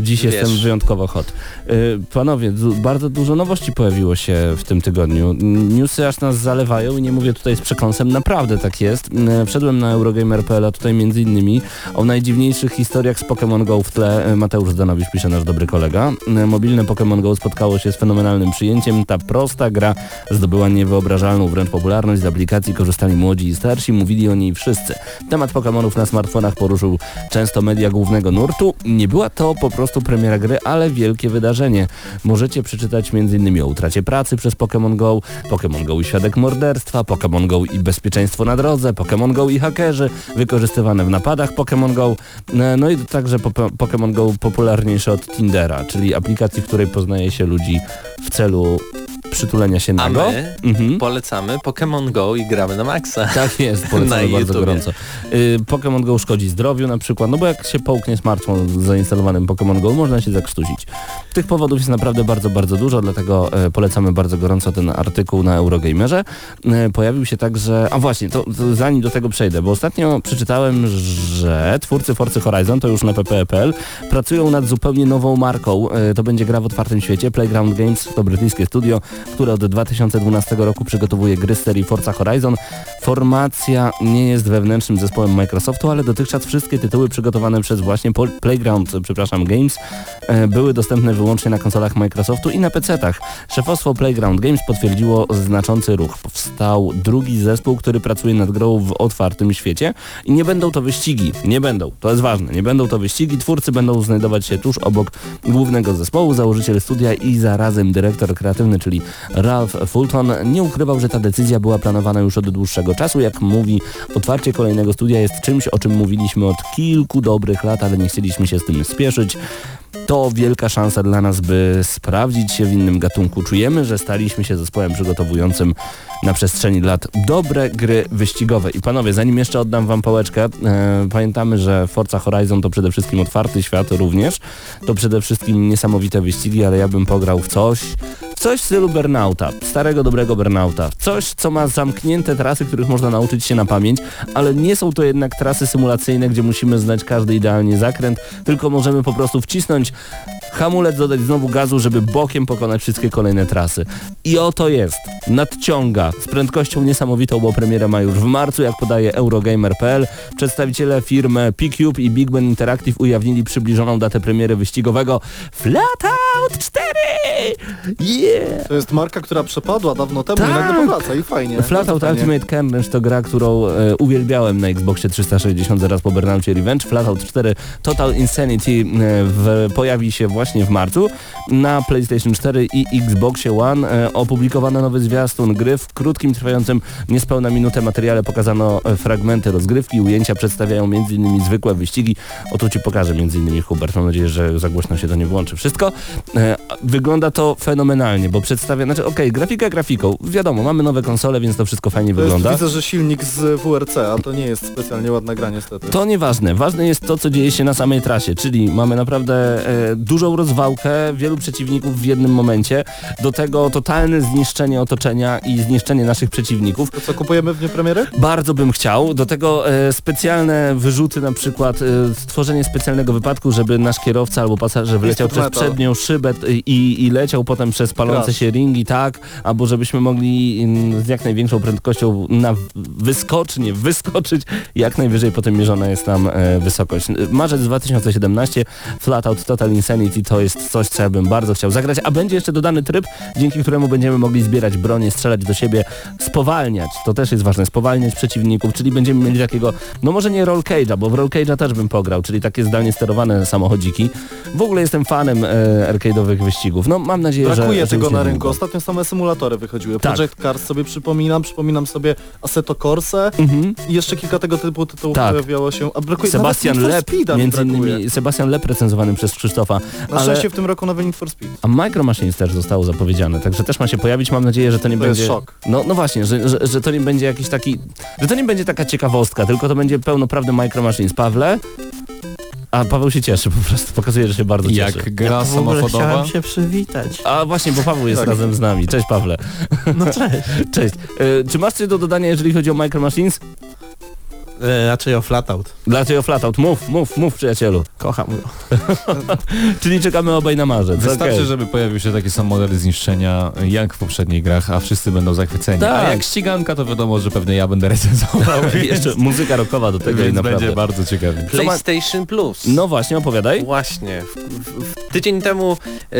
dziś wiesz. jestem wyjątkowo hot. Y, Panowie, du- bardzo dużo nowości pojawiło się w tym tygodniu. Newsy aż nas zalewają i nie mówię tutaj z przekąsem, naprawdę tak jest. Wszedłem na Eurogamer.pl, a tutaj między innymi o najdziwniejszych historiach z Pokémon Go w tle y, Mateusz Zdanowicz pisze nasz dobry kolega. Mobilne Pokémon Go spotkało się z fenomenalnym przyjęciem. Ta prosta gra zdobyła niewyobrażalną wręcz popularność. Z aplikacji korzystali młodzi i starsi, mówili o niej wszyscy. Temat Pokémonów na smartfonach poruszył często media głównego nurtu. Nie była to po prostu premiera gry, ale wielkie wydarzenie. Możecie przeczytać m.in. o utracie pracy przez Pokémon Go, Pokémon Go i świadek morderstwa, Pokémon Go i bezpieczeństwo na drodze, Pokémon Go i hakerzy, wykorzystywane w napadach Pokémon Go, e, no i także po- Pokémon Go popularniejsze od Tindera, czyli aplikacji, w której poznaje się ludzi w celu przytulenia się A nago. my Mhm. polecamy Pokémon Go i gramy na maksa. Tak jest, polecamy bardzo YouTubie. gorąco. Y, Pokémon Go szkodzi zdrowiu na przykład, no bo jak się połknie smartfon z zainstalowanym Pokémon Go, można się zakrztusić. Tych powodów jest naprawdę bardzo, bardzo dużo, dlatego e, polecamy bardzo gorąco ten artykuł na Eurogamerze. E, Pojawił się także, a właśnie, to, to zanim do tego przejdę, bo ostatnio przeczytałem, że twórcy Forcy Horizon, to już na pp.pl, pracują nad zupełnie nową marką. E, To będzie gra w otwartym świecie. Playground Games to brytyjskie studio, które od 2012 roku przygotowuje gry z serii Forza Horizon. Formacja nie jest wewnętrznym zespołem Microsoftu, ale dotychczas wszystkie tytuły przygotowane przez właśnie Playground, przepraszam, Games e, były dostępne wyłącznie na konsolach Microsoftu i na PC-tach. Szefostwo Playground Games potwierdziło znaczący ruch. Powstał drugi zespół, który pracuje nad grą w otwartym świecie i nie będą to wyścigi, nie będą, to jest ważne, nie będą to wyścigi, twórcy będą znajdować się tuż obok głównego zespołu, założyciel studia i zarazem dyrektor kreatywny, czyli Ralph Fulton nie ukrywał, że ta decyzja była planowana już od dłuższego czasu. Jak mówi, otwarcie kolejnego studia jest czymś, o czym mówiliśmy od kilku dobrych lat, ale nie chcieliśmy się z tym spieszyć. To wielka szansa dla nas, by sprawdzić się w innym gatunku. Czujemy, że staliśmy się zespołem przygotowującym na przestrzeni lat dobre gry wyścigowe. I panowie, zanim jeszcze oddam wam pałeczkę, e, pamiętamy, że Forza Horizon to przede wszystkim otwarty świat również, to przede wszystkim niesamowite wyścigi, ale ja bym pograł w coś, coś w stylu Burnouta, starego dobrego Burnouta, coś, co ma zamknięte trasy, których można nauczyć się na pamięć, ale nie są to jednak trasy symulacyjne, gdzie musimy znać każdy idealnie zakręt, tylko możemy po prostu wcisnąć hamulec, dodać znowu gazu, żeby bokiem pokonać wszystkie kolejne trasy. I oto jest. Nadciąga z prędkością niesamowitą, bo premiera ma już w marcu, jak podaje Eurogamer.pl. Przedstawiciele firmy P-Cube i Big Ben Interactive ujawnili przybliżoną datę premiery wyścigowego Flatout 4! Yeah! To jest marka, która przepadła dawno temu Tak. i nagle powraca i fajnie. Fajnie. Ultimate Carnage to gra, którą e, uwielbiałem na Xboxie 360 zaraz po Burnoutie Revenge. Flatout 4 Total Insanity e, w, pojawi się właśnie w marcu na PlayStation 4 i Xboxie One. E, opublikowano nowy zwiastun gry. W krótkim, trwającym niespełna minutę materiale pokazano e, fragmenty rozgrywki. Ujęcia przedstawiają m.in. zwykłe wyścigi. O tu Ci pokażę m.in. Hubert. Mam nadzieję, że za głośno się to nie włączy. Wszystko. E, wygląda to fenomenalnie, bo przedstawia, znaczy okej, grafika grafiką. Wiadomo, mamy nowe konsole, więc to wszystko fajnie To jest, wygląda. widzę, że silnik z WRC, a to nie jest specjalnie ładna gra niestety. To nieważne. Ważne jest to, co dzieje się na samej trasie, czyli mamy naprawdę e, dużą rozwałkę, wielu przeciwników w jednym momencie, do tego totalne zniszczenie otoczenia i zniszczenie naszych przeciwników. To co, kupujemy w dniu premiery? Bardzo bym chciał. Do tego e, specjalne wyrzuty, na przykład e, stworzenie specjalnego wypadku, żeby nasz kierowca albo pasażer wyleciał przez metal. przednią szybę i, i leciał potem przez palące się ringi, tak, albo żebyśmy mogli mm, z jak największą prędkością na wyskocznie, wyskoczyć, jak najwyżej potem mierzona jest nam e, wysokość. Marzec 2017, Flatout Total Insanity to jest coś, co ja bym bardzo chciał zagrać, a będzie jeszcze dodany tryb, dzięki któremu będziemy mogli zbierać bronię, strzelać do siebie, spowalniać, to też jest ważne, spowalniać przeciwników, czyli będziemy mieli takiego, no może nie roll cage'a, bo w roll cage'a też bym pograł, czyli takie zdalnie sterowane samochodziki. W ogóle jestem fanem e, arcade'owych wyścigów. No mam nadzieję, że... Brakuje że tego już na rynku. Ostatnio same symulatory wychodziły. Tak. Project Cars sobie przypominam, przypominam sobie Assetto Corse Mhm. i jeszcze kilka tego typu tytułów Tak. pojawiało się. A brakuje Sebastian Lep, między brakuje. innymi Sebastian Lep recenzowany przez Krzysztofa. Na ale- szczęście w tym roku nowy Need for Speed. A Micro Machines też zostało zapowiedziane, także też ma się pojawić. Mam nadzieję, że to nie To będzie... szok. No, no właśnie, że, że, że to nie będzie jakiś taki... Że to nie będzie taka ciekawostka, tylko to będzie pełnoprawny Micro Machines. Pawle? A Paweł się cieszy po prostu, pokazuje, że się bardzo cieszy. Jak gra ogóle samochodowa. chciałem się przywitać. A właśnie, bo Paweł jest Tak. razem z nami. Cześć Pawle. No cześć. Cześć. E, czy masz coś do dodania, jeżeli chodzi o Micro Machines? E, raczej o Flatout. Dlaczego Flatout? Mów, mów, mów przyjacielu. Kocham go. Czyli czekamy obaj na marzec. Wystarczy, Okej. żeby pojawił się taki sam model zniszczenia jak w poprzednich grach, a wszyscy będą zachwyceni. Tak. A jak ściganka, to wiadomo, że pewnie ja będę recenzował. Jeszcze muzyka rockowa do tego i Więc naprawdę. będzie bardzo ciekawie. Ma- PlayStation Plus. No właśnie, opowiadaj. Właśnie. W, w, w, tydzień temu e,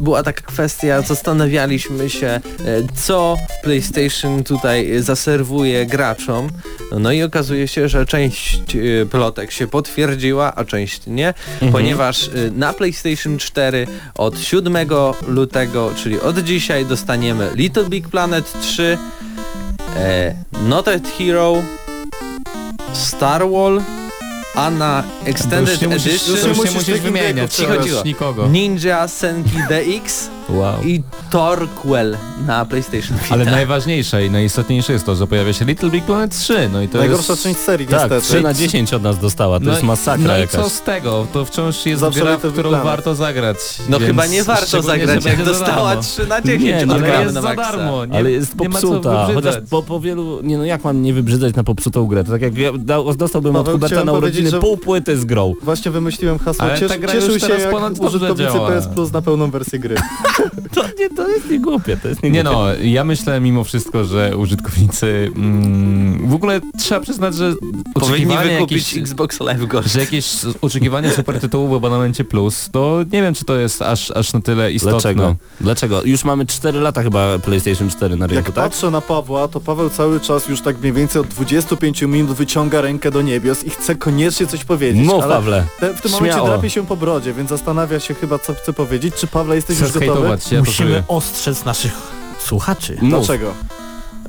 była taka kwestia, zastanawialiśmy się, e, co PlayStation tutaj zaserwuje graczom. No i okazuje się, że część e, plotek się potwierdziła, a część nie, Mhm. ponieważ e, na PlayStation 4 od 7 lutego, czyli od dzisiaj dostaniemy Little Big Planet 3, e, Noted Hero, Star Wall, a na Extended nie musisz, Edition już nie musisz musisz wymieniać, wieków nie teraz. nikogo. Ninja Senki DX Wow. i Torquel na PlayStation Vita. Ale najważniejsze i najistotniejsze jest to, że pojawia się Little Big Planet 3. No i to Najgorsza jest... część serii Tak, niestety. 3 na 10 od nas dostała, to No jest i- masakra No i jakaś. co z tego? To wciąż jest Zawsze gra, Little w którą warto zagrać. No chyba nie warto zagrać, jak dostała darmo. 3 na 10 Nie, od no Ale Gramy jest na za Maxa. darmo. Nie, ale jest nie ma co popsuta, chociaż po, po wielu, nie no jak mam nie wybrzydzać na popsutą grę, to tak jak ja dał, dostałbym od Paweł, Huberta chciałem na powiedzieć, urodziny że- pół płyty z grą. Właśnie wymyśliłem hasło. Cies, cieszył się jak użytkownicy. PS Plus na pełną wersję gry. To nie, to jest nie głupie, to jest nie, Nie no, ja myślę mimo wszystko, że użytkownicy mm, w ogóle trzeba przyznać, że oczekiwania jakieś, Xbox Live Gold. że jakieś oczekiwania super tytułu w abonamencie plus, to nie wiem czy to jest aż, aż na tyle istotne. Dlaczego? Dlaczego? Już mamy 4 lata chyba PlayStation 4 na rynku, Jak tak? patrzę na Pawła, to Paweł cały czas już tak mniej więcej od 25 minut wyciąga rękę do niebios i chce koniecznie coś powiedzieć. Mów Pawle. te, w tym momencie śmiało. drapie się po brodzie, więc zastanawia się chyba co chce powiedzieć. Czy Pawle jesteś już Chcę gotowy? Ja Musimy czuję. ostrzec naszych słuchaczy. Mów. Dlaczego?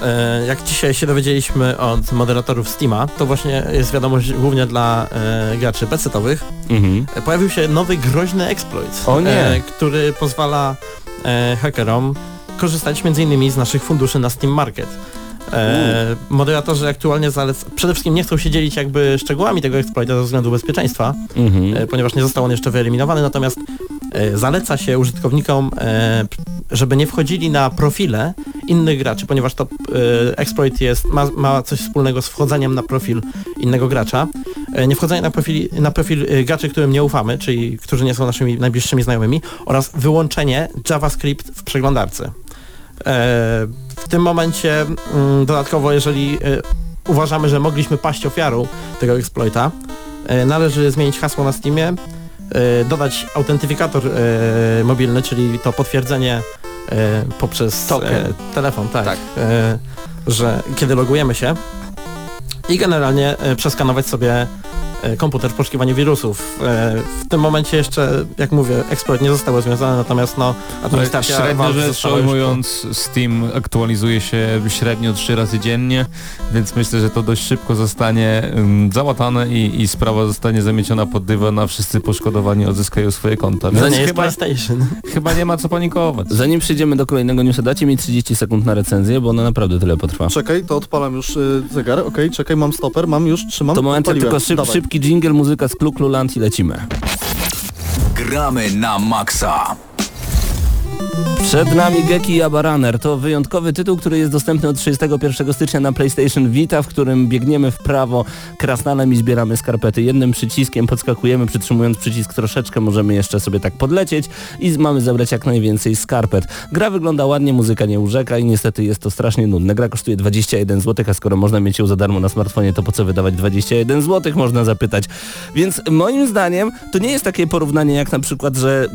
E, jak dzisiaj się dowiedzieliśmy od moderatorów Steama, to właśnie jest wiadomość głównie dla e, graczy PC-owych. Mhm. E, Pojawił się nowy groźny exploit, O nie. E, który pozwala e, hackerom korzystać m.in. z naszych funduszy na Steam Market. E, moderatorzy aktualnie zalec... przede wszystkim nie chcą się dzielić jakby szczegółami tego exploita ze względu bezpieczeństwa, Mhm. e, ponieważ nie został on jeszcze wyeliminowany, natomiast zaleca się użytkownikom, e, żeby nie wchodzili na profile innych graczy, ponieważ to e, exploit jest, ma, ma coś wspólnego z wchodzeniem na profil innego gracza. E, nie wchodzenie na profil, na profil e, graczy, którym nie ufamy, czyli którzy nie są naszymi najbliższymi znajomymi oraz wyłączenie JavaScript w przeglądarce. E, w tym momencie mm, dodatkowo, jeżeli e, uważamy, że mogliśmy paść ofiarą tego exploita, e, należy zmienić hasło na Steamie, e, dodać autentyfikator e, mobilny, czyli to potwierdzenie e, poprzez e, telefon, tak, Tak. E, że kiedy logujemy się i generalnie e, przeskanować sobie e, komputer w poszukiwaniu wirusów. E, w tym momencie jeszcze, jak mówię, exploit nie został rozwiązany, natomiast no administracja średnio rzecz ujmując, Steam aktualizuje się średnio trzy razy dziennie, więc myślę, że to dość szybko zostanie um, załatane i, i sprawa zostanie zamieciona pod dywan, a wszyscy poszkodowani odzyskają swoje konta. Więc nie jest chyba, PlayStation. chyba nie ma co panikować. Zanim przejdziemy do kolejnego newsa, dajcie mi 30 sekund na recenzję, bo ona naprawdę tyle potrwa. Czekaj, to odpalam już y, zegar. Okej, czekaj, mam stoper, mam już, trzymam. To moment, tylko szyb, Dawaj. Szybki jingle, muzyka z Klukluland i lecimy. Gramy na maksa. Przed nami Geki Yaba Runner. To wyjątkowy tytuł, który jest dostępny od 31 stycznia na PlayStation Vita, w którym biegniemy w prawo krasnalem i zbieramy skarpety. Jednym przyciskiem podskakujemy, przytrzymując przycisk troszeczkę, możemy jeszcze sobie tak podlecieć i mamy zebrać jak najwięcej skarpet. Gra wygląda ładnie, muzyka nie urzeka i niestety jest to strasznie nudne. Gra kosztuje 21 zł, a skoro można mieć ją za darmo na smartfonie, to po co wydawać 21 zł, można zapytać. Więc moim zdaniem to nie jest takie porównanie jak na przykład, że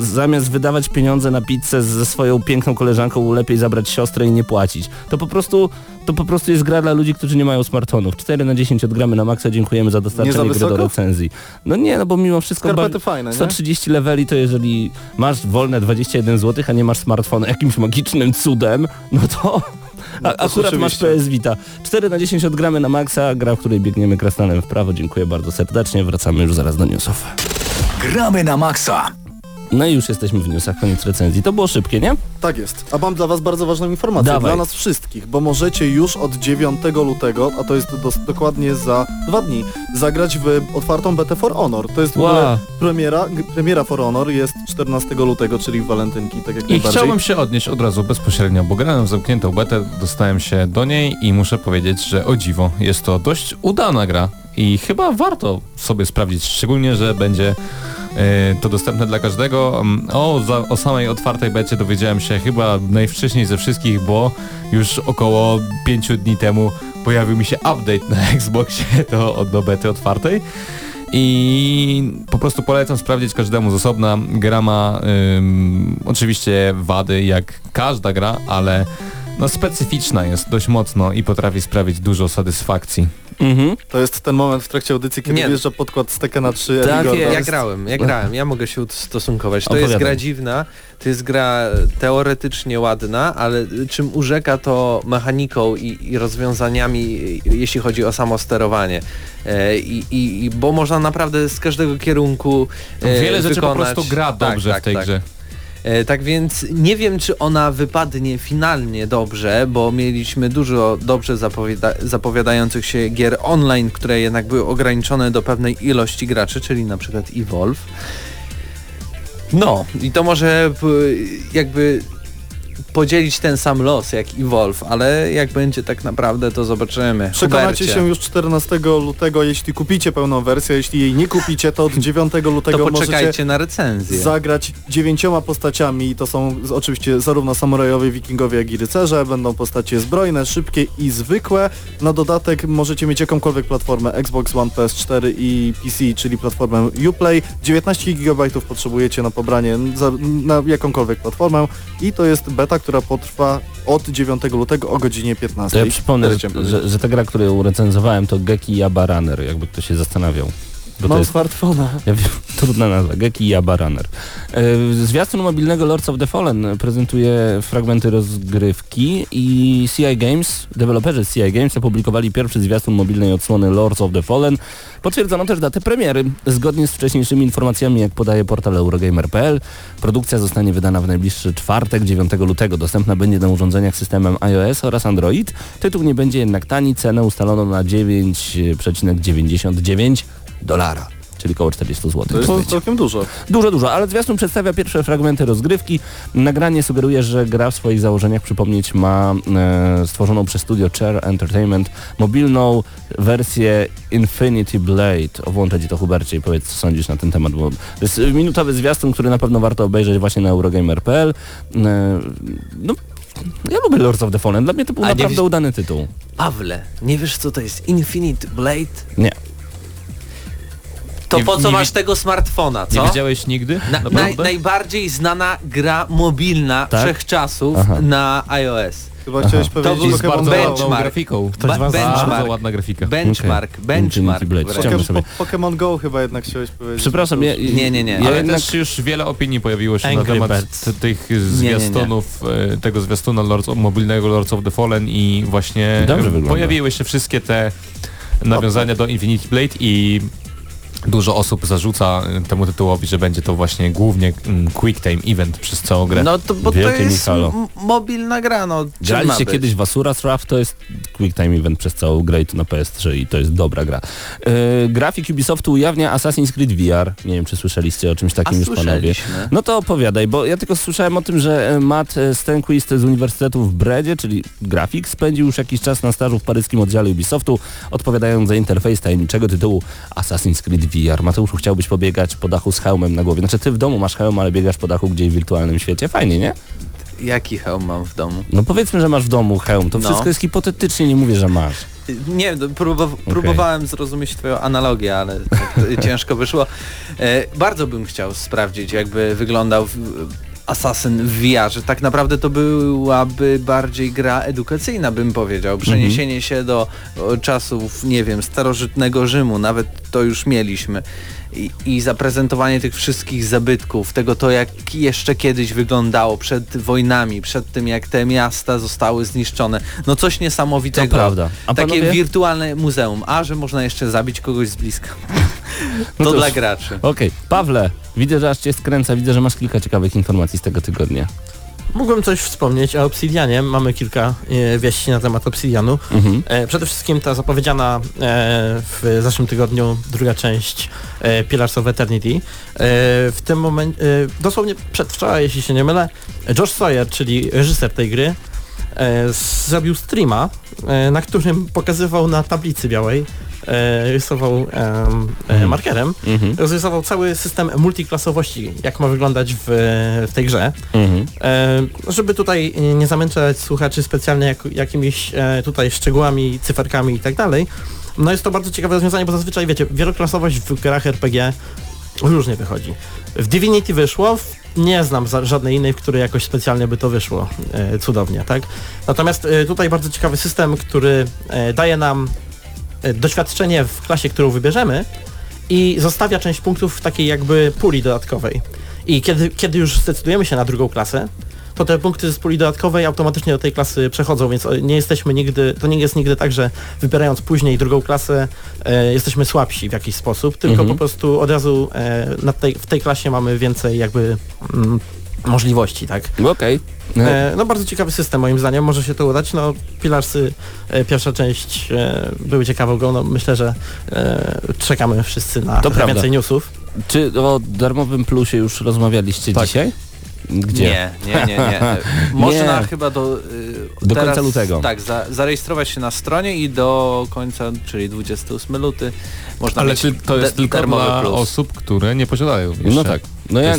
y, zamiast wydawać pieniądze na na pizzę ze swoją piękną koleżanką, lepiej zabrać siostrę i nie płacić. To po prostu to po prostu jest gra dla ludzi, którzy nie mają smartfonów. 4 na 10 odgramy na maksa, dziękujemy za Nie dostarczenie za gry do recenzji. No nie, no bo mimo wszystko... Skarpety ba- fajne, nie? 130 leveli to jeżeli masz wolne 21 zł, a nie masz smartfona jakimś magicznym cudem, no to... No to akurat masz. PS Vita. 4 na 10 odgramy na maksa, gra, w której biegniemy krasnalem w prawo. Dziękuję bardzo serdecznie. Wracamy już zaraz do newsów. Gramy na maksa. No i już jesteśmy w newsach, koniec recenzji. To było szybkie, nie? Tak jest. A mam dla Was bardzo ważną informację. Dawaj. Dla nas wszystkich, bo możecie już od 9 lutego, a to jest dos- dokładnie za dwa dni, zagrać w otwartą betę For Honor. To jest w ogóle Wow. premiera, premiera For Honor jest 14 lutego, czyli w walentynki, tak jak I najbardziej. chciałbym się odnieść od razu bezpośrednio, bo grałem w zamkniętą betę, dostałem się do niej i muszę powiedzieć, że o dziwo, jest to dość udana gra i chyba warto sobie sprawdzić, szczególnie, że będzie to dostępne dla każdego. Mm, O, za, o samej otwartej becie dowiedziałem się chyba najwcześniej ze wszystkich, bo już około 5 dni temu pojawił mi się update na Xboxie do, do bety otwartej. I po prostu polecam sprawdzić każdemu z osobna. Gra ma ym, oczywiście wady jak każda gra, ale no specyficzna jest dość mocno i potrafi sprawić dużo satysfakcji. Mhm. To jest ten moment w trakcie audycji, kiedy Nie. wjeżdża podkład z Tekkena 3 Tak jest. Ja grałem, ja grałem, ja mogę się ustosunkować. To jest Opowiadaj. gra dziwna, to jest gra teoretycznie ładna, ale czym urzeka to mechaniką i, i rozwiązaniami, jeśli chodzi o samo sterowanie. E, i, i, I bo można naprawdę z każdego kierunku e, Wiele rzeczy po wykonać. prostu gra Tak, dobrze tak, w tej tak. grze. E, Tak więc nie wiem, czy ona wypadnie finalnie dobrze, bo mieliśmy dużo dobrze zapowiada zapowiadających się gier online, które jednak były ograniczone do pewnej ilości graczy, czyli na przykład Evolve. No, i to może jakby podzielić ten sam los jak Evolve, ale jak będzie tak naprawdę, to zobaczymy. Przekonacie Hubercie, się już 14 lutego, jeśli kupicie pełną wersję, jeśli jej nie kupicie, to od 9 lutego to możecie na recenzję. zagrać dziewięcioma postaciami. To są oczywiście zarówno samurajowie, wikingowie, jak i rycerze. Będą postacie zbrojne, szybkie i zwykłe. Na dodatek możecie mieć jakąkolwiek platformę Xbox One, PS4 i PC, czyli platformę Uplay. 19 GB potrzebujecie na pobranie na jakąkolwiek platformę i to jest beta, która potrwa od 9 lutego o godzinie 15. To ja przypomnę, że, że, że ta gra, którą recenzowałem to Geki Yaba Runner, jakby ktoś się zastanawiał. Bo Mam smartfona. Ja wiem, trudna nazwa, Geki Yaba Runner. E, Zwiastun mobilnego Lords of the Fallen prezentuje fragmenty rozgrywki i CI Games, deweloperzy CI Games opublikowali pierwszy zwiastun mobilnej odsłony Lords of the Fallen. Potwierdzono też datę premiery. Zgodnie z wcześniejszymi informacjami, jak podaje portal Eurogamer.pl, produkcja zostanie wydana w najbliższy czwartek, 9 lutego. Dostępna będzie na urządzeniach systemem iOS oraz Android. Tytuł nie będzie jednak tani, cenę ustalono na 9,99 dolara, czyli około 40 zł. To jest całkiem dużo. Dużo, dużo, ale zwiastun przedstawia pierwsze fragmenty rozgrywki. Nagranie sugeruje, że gra w swoich założeniach przypomnieć ma e, stworzoną przez studio Chair Entertainment mobilną wersję Infinity Blade. O, włączę Ci to Hubercie i powiedz co sądzisz na ten temat, bo to jest minutowy zwiastun, który na pewno warto obejrzeć właśnie na Eurogamer.pl. E, no, ja lubię Lords of the Fallen, dla mnie to był A naprawdę wiesz- udany tytuł. Pawle, nie wiesz co to jest Infinite Blade? Nie. To Nie- po co nie masz tego smartfona, Nie co? widziałeś nigdy? Na, naj, najbardziej znana gra mobilna Tak? wszechczasów Aha. na iOS. Chyba chciałeś To powiedzieć był bardzo Go. benchmark. ładną grafiką. Ktoś Ba- benchmark. Bardzo ładna grafika. Benchmark, benchmark. Sobie. po- Pokémon Go chyba jednak chciałeś powiedzieć. Przepraszam, ja, Nie, nie, nie. Ja Ale jednak też już wiele opinii pojawiło się na Angry temat Birds. tych nie, nie. zwiastunów, e, tego zwiastuna Lords of, mobilnego Lords of the Fallen i właśnie Dobrze e, wygląda. pojawiły się wszystkie te nawiązania do Infinity Blade i dużo osób zarzuca e, temu tytułowi, że będzie to właśnie głównie mm, quick time event przez całą grę. No to, bo to Wielkie jest Michalo. m- mobilna gra, no. Graliście kiedyś w Asura's Wrath, to jest quick time event przez całą grę i to na PS3 i to jest dobra gra. Yy, grafik Ubisoftu ujawnia Assassin's Creed VR. Nie wiem, czy słyszeliście o czymś A takim już panowie. No to opowiadaj, bo ja tylko słyszałem o tym, że e, Matt e, Stenquist z Uniwersytetu w Bredzie, czyli grafik, spędził już jakiś czas na stażu w paryskim oddziale Ubisoftu, odpowiadając za interfejs tajemniczego tytułu Assassin's Creed VR. Mateuszu, chciałbyś pobiegać po dachu z hełmem na głowie. Znaczy ty w domu masz hełm, ale biegasz po dachu gdzieś w wirtualnym świecie. Fajnie, nie? Jaki hełm mam w domu? No powiedzmy, że masz w domu hełm. To No. wszystko jest hipotetycznie, nie mówię, że masz. Nie, no, próbow próbowałem zrozumieć twoją analogię, ale ciężko wyszło. E, bardzo bym chciał sprawdzić, jakby wyglądał w, Assassin w VR-ze. Tak naprawdę to byłaby bardziej gra edukacyjna, bym powiedział. Przeniesienie się do o, czasów, nie wiem, starożytnego Rzymu, nawet to już mieliśmy. I, I zaprezentowanie tych wszystkich zabytków, tego to jak jeszcze kiedyś wyglądało przed wojnami, przed tym jak te miasta zostały zniszczone. No coś niesamowitego. To prawda. A Takie panowie? wirtualne muzeum. A, że można jeszcze zabić kogoś z bliska. No to to dla graczy. Okej, Pawle, widzę, że aż cię skręca, widzę, że masz kilka ciekawych informacji z tego tygodnia. Mógłbym coś wspomnieć o Obsidianie. Mamy kilka e, wieści na temat Obsidianu. Mhm. E, przede wszystkim ta zapowiedziana e, w zeszłym tygodniu druga część e, Pillars of Eternity. E, w tym momencie, dosłownie przedwczoraj, jeśli się nie mylę, Josh Sawyer, czyli reżyser tej gry, zrobił streama, e, na którym pokazywał na tablicy białej, e, rysował e, Mhm. markerem, Mhm. rozrysował cały system multiklasowości, jak ma wyglądać w, w tej grze. Mhm. E, żeby tutaj nie zamęczać słuchaczy specjalnie jak, jakimiś e, tutaj szczegółami, cyferkami i tak dalej, no jest to bardzo ciekawe rozwiązanie, bo zazwyczaj wiecie, wieloklasowość w grach RPG różnie wychodzi. W Divinity wyszło, nie znam żadnej innej, w której jakoś specjalnie by to wyszło e, cudownie, tak? Natomiast e, tutaj bardzo ciekawy system, który e, daje nam e, doświadczenie w klasie, którą wybierzemy i zostawia część punktów w takiej jakby puli dodatkowej. I kiedy, kiedy już zdecydujemy się na drugą klasę, to te punkty z puli dodatkowej automatycznie do tej klasy przechodzą, więc nie jesteśmy nigdy, to nie jest nigdy tak, że wybierając później drugą klasę e, jesteśmy słabsi w jakiś sposób, tylko Mhm. po prostu od razu e, tej, w tej klasie mamy więcej jakby mm, możliwości, tak? Okej. E, no bardzo ciekawy system moim zdaniem, może się to udać. No Pilarsy, e, pierwsza część e, były ciekawą grą, no myślę, że e, czekamy wszyscy na, To na więcej newsów. Czy o darmowym plusie już rozmawialiście Tak. dzisiaj? Gdzie? Nie, nie, nie, nie. Można Nie. chyba do... y, Do teraz, końca lutego. Tak, za, zarejestrować się na stronie i do końca, czyli 28 luty, można Ale mieć czy to jest tylko dla plus. osób, które nie posiadają jeszcze No tak. No jak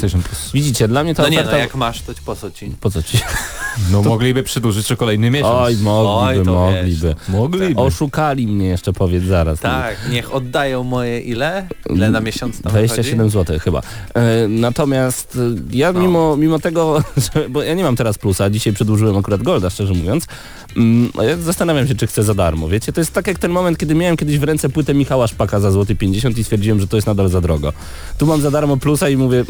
widzicie, dla mnie ta No nie, oferta... no jak masz, to po co ci? Po co ci? No mogliby przedłużyć o kolejny miesiąc. Oj, mogliby, Oj, to mogliby. mogliby. Oszukali mnie jeszcze, powiedz zaraz. Tak, niech oddają moje ile? Ile na miesiąc tam 27 zł chyba. E, natomiast e, ja No. mimo, mimo tego, że, bo ja nie mam teraz plusa, dzisiaj przedłużyłem akurat Golda, szczerze mówiąc, ja zastanawiam się, czy chcę za darmo, wiecie? To jest tak jak ten moment, kiedy miałem kiedyś w ręce płytę Michała Szpaka za złoty 50 i stwierdziłem, że to jest nadal za drogo. Tu mam za darmo plusa i mówię...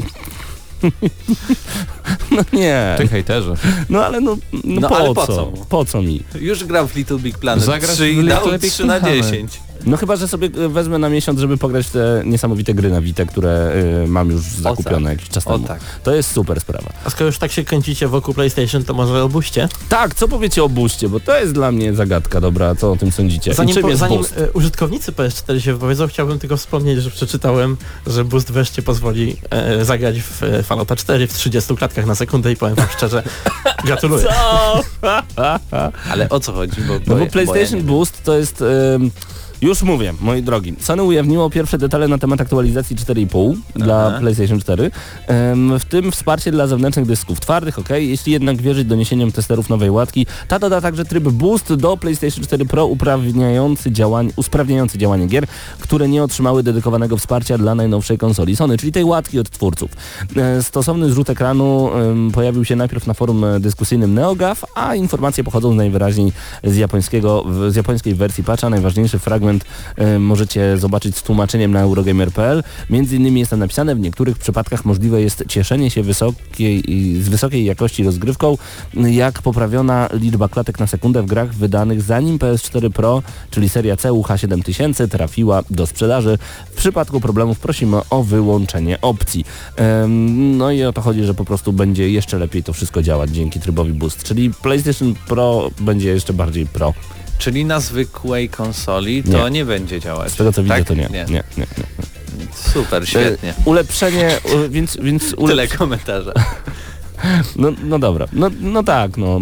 no nie, Ty hejterze. no ale no, no, No, po, ale po co? co? Po co mi? Już gram w Little Big Planet Zagrasz 3 w i dał Big 3 na Planet. 10. No chyba, że sobie e, wezmę na miesiąc, żeby pograć te niesamowite gry na Vita, które y, mam już zakupione jakiś czas O temu. tak. To jest super sprawa. A skoro już tak się kręcicie wokół PlayStation, to może obuście. Tak, co powiecie o Boostie, bo to jest dla mnie zagadka, dobra, co o tym sądzicie? Zanim, po, zanim e, użytkownicy PS4 się wypowiedzą, chciałbym tylko wspomnieć, że przeczytałem, że Boost wreszcie pozwoli zagrać w e, Fallouta 4 w 30 klatkach na sekundę i powiem wam szczerze, gratuluję. Co? Ale o co chodzi? Bo, No bo PlayStation bo ja nie Boost to jest... już mówię, moi drogi. Sony ujawniło pierwsze detale na temat aktualizacji 4.5 dla. PlayStation 4, ym, w tym wsparcie dla zewnętrznych dysków twardych, ok? Jeśli jednak wierzyć doniesieniom testerów nowej łatki, ta doda także tryb Boost do PlayStation 4 Pro uprawniający działań, usprawniający działanie gier, które nie otrzymały dedykowanego wsparcia dla najnowszej konsoli Sony, czyli tej łatki od twórców. E, Stosowny zrzut ekranu pojawił się najpierw na forum dyskusyjnym NeoGAF, a informacje pochodzą najwyraźniej z japońskiego, z japońskiej wersji patcha. Najważniejszy fragment e, możecie zobaczyć z tłumaczeniem na Eurogamer.pl. Między innymi jest tam napisane, w niektórych przypadkach możliwe jest cieszenie się wysokiej, z wysokiej jakości rozgrywką, jak poprawiona liczba klatek na sekundę w grach wydanych zanim PS4 Pro, czyli seria CUH7000 trafiła do sprzedaży. W przypadku problemów prosimy o wyłączenie opcji. No i o to chodzi, że po prostu będzie jeszcze lepiej to wszystko działać dzięki trybowi Boost, czyli PlayStation Pro będzie jeszcze bardziej pro. Czyli na zwykłej konsoli to nie, Nie. będzie działać. Z tego co widzę tak? to nie. nie. nie, nie, Super, świetnie. E, Ulepszenie, u- więc, więc ulep... Tyle komentarza. No, no dobra, no, no tak, no.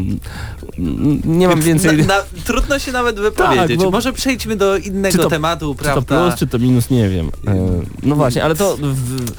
Nie mam więcej... Na, na, trudno się nawet wypowiedzieć. Tak, Może przejdźmy do innego to- tematu, Czy to prawda? plus, czy to minus, nie wiem. E, No właśnie, ale to w,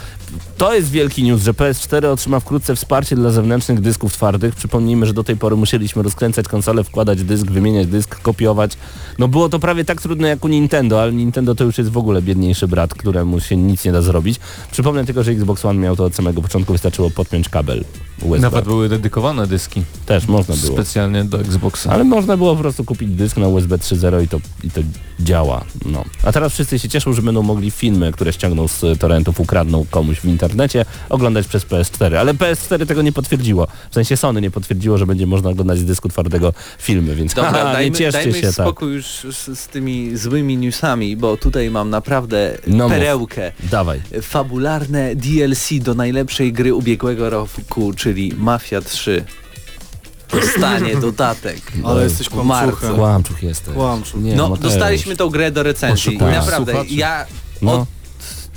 To jest wielki news, że PS4 otrzyma wkrótce wsparcie dla zewnętrznych dysków twardych. Przypomnijmy, że do tej pory musieliśmy rozkręcać konsolę, wkładać dysk, wymieniać dysk, kopiować. No było to prawie tak trudne jak u Nintendo, ale Nintendo to już jest w ogóle biedniejszy brat, któremu się nic nie da zrobić. Przypomnę tylko, że Xbox One miał to od samego początku, wystarczyło podpiąć kabel USB. Nawet były dedykowane dyski Też można było. specjalnie do Xboxa. Ale można było po prostu kupić dysk na USB 3.0 i to, i to działa. No. A teraz wszyscy się cieszą, że będą mogli filmy, które ściągną z torrentów, ukradną komuś w internecie, oglądać przez PS4. Ale PS4 tego nie potwierdziło. W sensie Sony nie potwierdziło, że będzie można oglądać z dysku twardego filmy, więc Dobra, haha, dajmy, nie cieszcie dajmy się tak. spokój już z, z tymi złymi newsami, bo tutaj mam naprawdę No mów. perełkę. Dawaj. Fabularne DLC do najlepszej gry ubiegłego roku, czyli Mafia 3. Dostanie dodatek. Ale jesteś kłamczuchem. Kłamczuch jesteś. Kłamczuch. Nie, No, Mateusz. dostaliśmy tą grę do recenzji. I naprawdę, Słuchaczy. ja No. od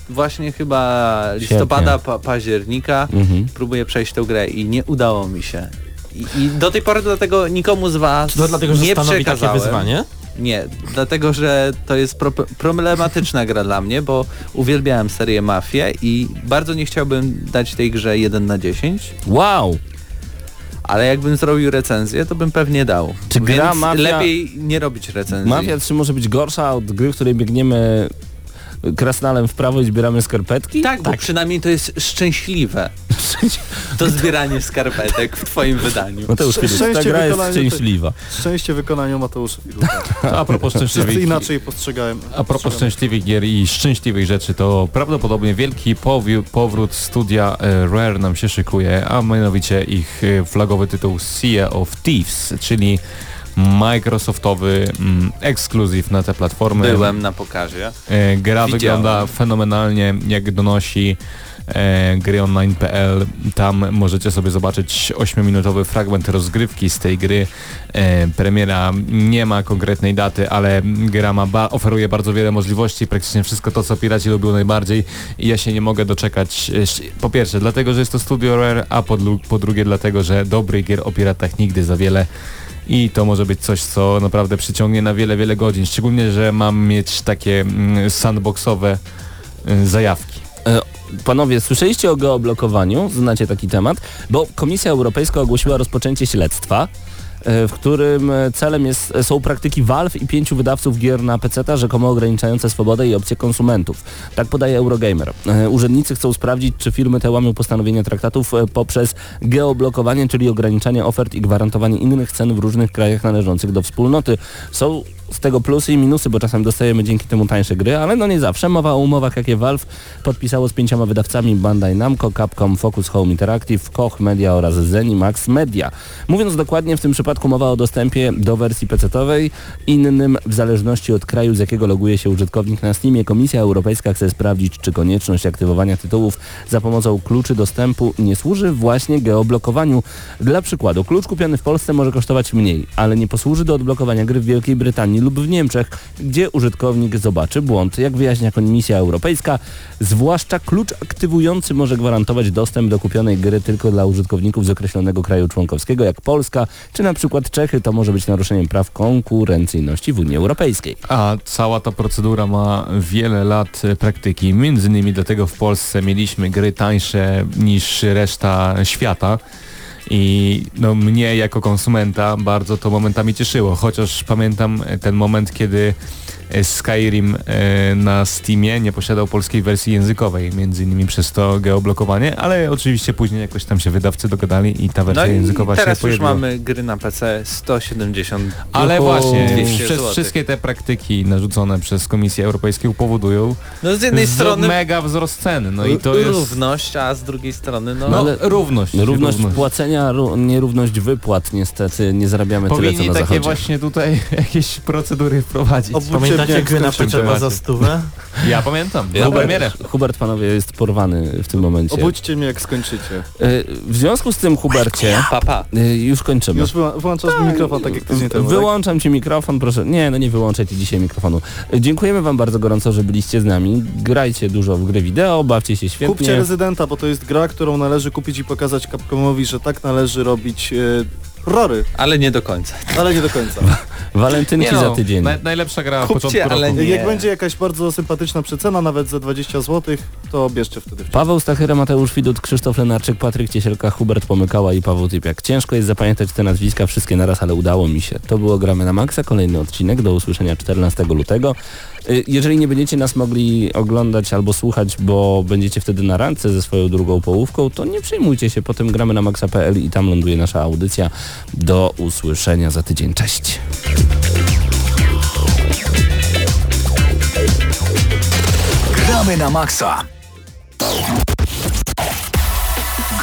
właśnie chyba listopada, pa, października Mhm. próbuję przejść tę grę i nie udało mi się. I, i do tej pory dlatego nikomu z was Czy to dlatego, że nie stanowi takie wyzwanie? Nie, dlatego że to jest pro problematyczna gra dla mnie, bo uwielbiałem serię Mafię i bardzo nie chciałbym dać tej grze 1 na 10, Wow! ale jakbym zrobił recenzję, to bym pewnie dał. Czy Więc gra Mafia- lepiej nie robić recenzji. Mafia 3 może być gorsza od gry, w której biegniemy krasnalem w prawo i zbieramy skarpetki? Tak, bo przynajmniej to jest szczęśliwe. To zbieranie skarpetek w twoim wydaniu. Już Szczęście ta gra jest szczęśliwa. Szczęście wykonaniu Mateusza Fiduka. A propos Wszyscy szczęśliwych, inaczej postrzegałem. a propos szczęśliwych gier i szczęśliwych rzeczy, to prawdopodobnie wielki powi- powrót studia e, Rare nam się szykuje, a mianowicie ich e, flagowy tytuł Sea of Thieves, czyli Microsoftowy mm, ekskluzyw na te platformy. Byłem na pokazie. E, gra Widziałem. wygląda fenomenalnie, jak donosi e, gryonline.pl. Tam możecie sobie zobaczyć 8-minutowy fragment rozgrywki z tej gry. E, premiera nie ma konkretnej daty, ale gra ma ba oferuje bardzo wiele możliwości, praktycznie wszystko to, co piraci lubią najbardziej i ja się nie mogę doczekać. e, Po pierwsze, dlatego, że jest to studio Rare, a po, po drugie, dlatego, że dobrych gier o piratach nigdy za wiele i to może być coś, co naprawdę przyciągnie na wiele, wiele godzin. Szczególnie, że mam mieć takie mm, sandboxowe y, zajawki. E, Panowie, słyszeliście o geoblokowaniu? Znacie taki temat? Bo Komisja Europejska ogłosiła rozpoczęcie śledztwa, w którym e, celem jest, są praktyki Valve i pięciu wydawców gier na PC, rzekomo ograniczające swobodę i opcje konsumentów. Tak podaje Eurogamer. E, Urzędnicy chcą sprawdzić, czy firmy te łamią postanowienia traktatów e, poprzez geoblokowanie, czyli ograniczanie ofert i gwarantowanie innych cen w różnych krajach należących do wspólnoty. Są z tego plusy i minusy, bo czasem dostajemy dzięki temu tańsze gry, ale no nie zawsze. Mowa o umowach, jakie Valve podpisało z pięcioma wydawcami Bandai Namco, Capcom, Focus Home Interactive, Koch Media oraz Zenimax Media. Mówiąc dokładnie, w tym przypadku mowa o dostępie do wersji PC-owej, innym w zależności od kraju, z jakiego loguje się użytkownik na Steamie. Komisja Europejska chce sprawdzić, czy konieczność aktywowania tytułów za pomocą kluczy dostępu nie służy właśnie geoblokowaniu. Dla przykładu, klucz kupiony w Polsce może kosztować mniej, ale nie posłuży do odblokowania gry w Wielkiej Brytanii lub w Niemczech, gdzie użytkownik zobaczy błąd. Jak wyjaśnia Komisja Europejska, zwłaszcza klucz aktywujący może gwarantować dostęp do kupionej gry tylko dla użytkowników z określonego kraju członkowskiego, jak Polska, czy na przykład Czechy, to może być naruszeniem praw konkurencyjności w Unii Europejskiej. A cała ta procedura ma wiele lat praktyki. Między innymi dlatego w Polsce mieliśmy gry tańsze niż reszta świata. I no, mnie jako konsumenta bardzo to momentami cieszyło, chociaż pamiętam ten moment, kiedy Skyrim e, na Steamie nie posiadał polskiej wersji językowej, między innymi przez to geoblokowanie, ale oczywiście później jakoś tam się wydawcy dogadali i ta wersja No i językowa się teraz już pojawiła. mamy gry na PC 170 Ale właśnie, 200 przez wszystkie te praktyki narzucone przez Komisję Europejską powodują No z jednej z- strony mega wzrost cen. No i to jest równość, a z drugiej strony no, no, ale- równość. Równość płacenia, ró- nierówność wypłat niestety, nie zarabiamy tyle, co Powinni na takie zachodzie. właśnie tutaj jakieś procedury wprowadzić. Obudźcie Pamiętacie gry na temacie. za stówę? Ja pamiętam, Ja premierę. Hubert, panowie, jest porwany w tym momencie. Obudźcie mnie jak skończycie. Y, W związku z tym, Hubercie, papa. y, już kończymy. Już wyłączasz mi mikrofon tak jak tydzień temu. tak? Wyłączam ci mikrofon, proszę. Nie, no nie wyłączajcie dzisiaj mikrofonu. Y, Dziękujemy wam bardzo gorąco, że byliście z nami. Grajcie dużo w gry wideo, bawcie się świetnie. Kupcie Rezydenta, bo to jest gra, którą należy kupić i pokazać Capcomowi, że tak należy robić e, horrory, Ale nie do końca. ale nie do końca. Walentynki Nie no, za tydzień. naj- najlepsza gra Kupcie, na początku ale roku. nie. Jak będzie jakaś bardzo sympatyczna przecena, nawet za 20 zł, to bierzcie wtedy. Paweł Stachyra, Mateusz Widut, Krzysztof Lenarczyk, Patryk Ciesielka, Hubert Pomykała i Paweł Typiak. Ciężko jest zapamiętać te nazwiska wszystkie naraz, ale udało mi się. To było Gramy na Maxa, kolejny odcinek, do usłyszenia 14 lutego. Y, Jeżeli nie będziecie nas mogli oglądać albo słuchać, bo będziecie wtedy na randce ze swoją drugą połówką, to nie przejmujcie się, potem gramy na maxa.pl i tam ląduje nasza audycja. Do usłyszenia za tydzień. Cześć! Gramy na maksa.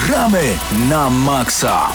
Gramy na maksa.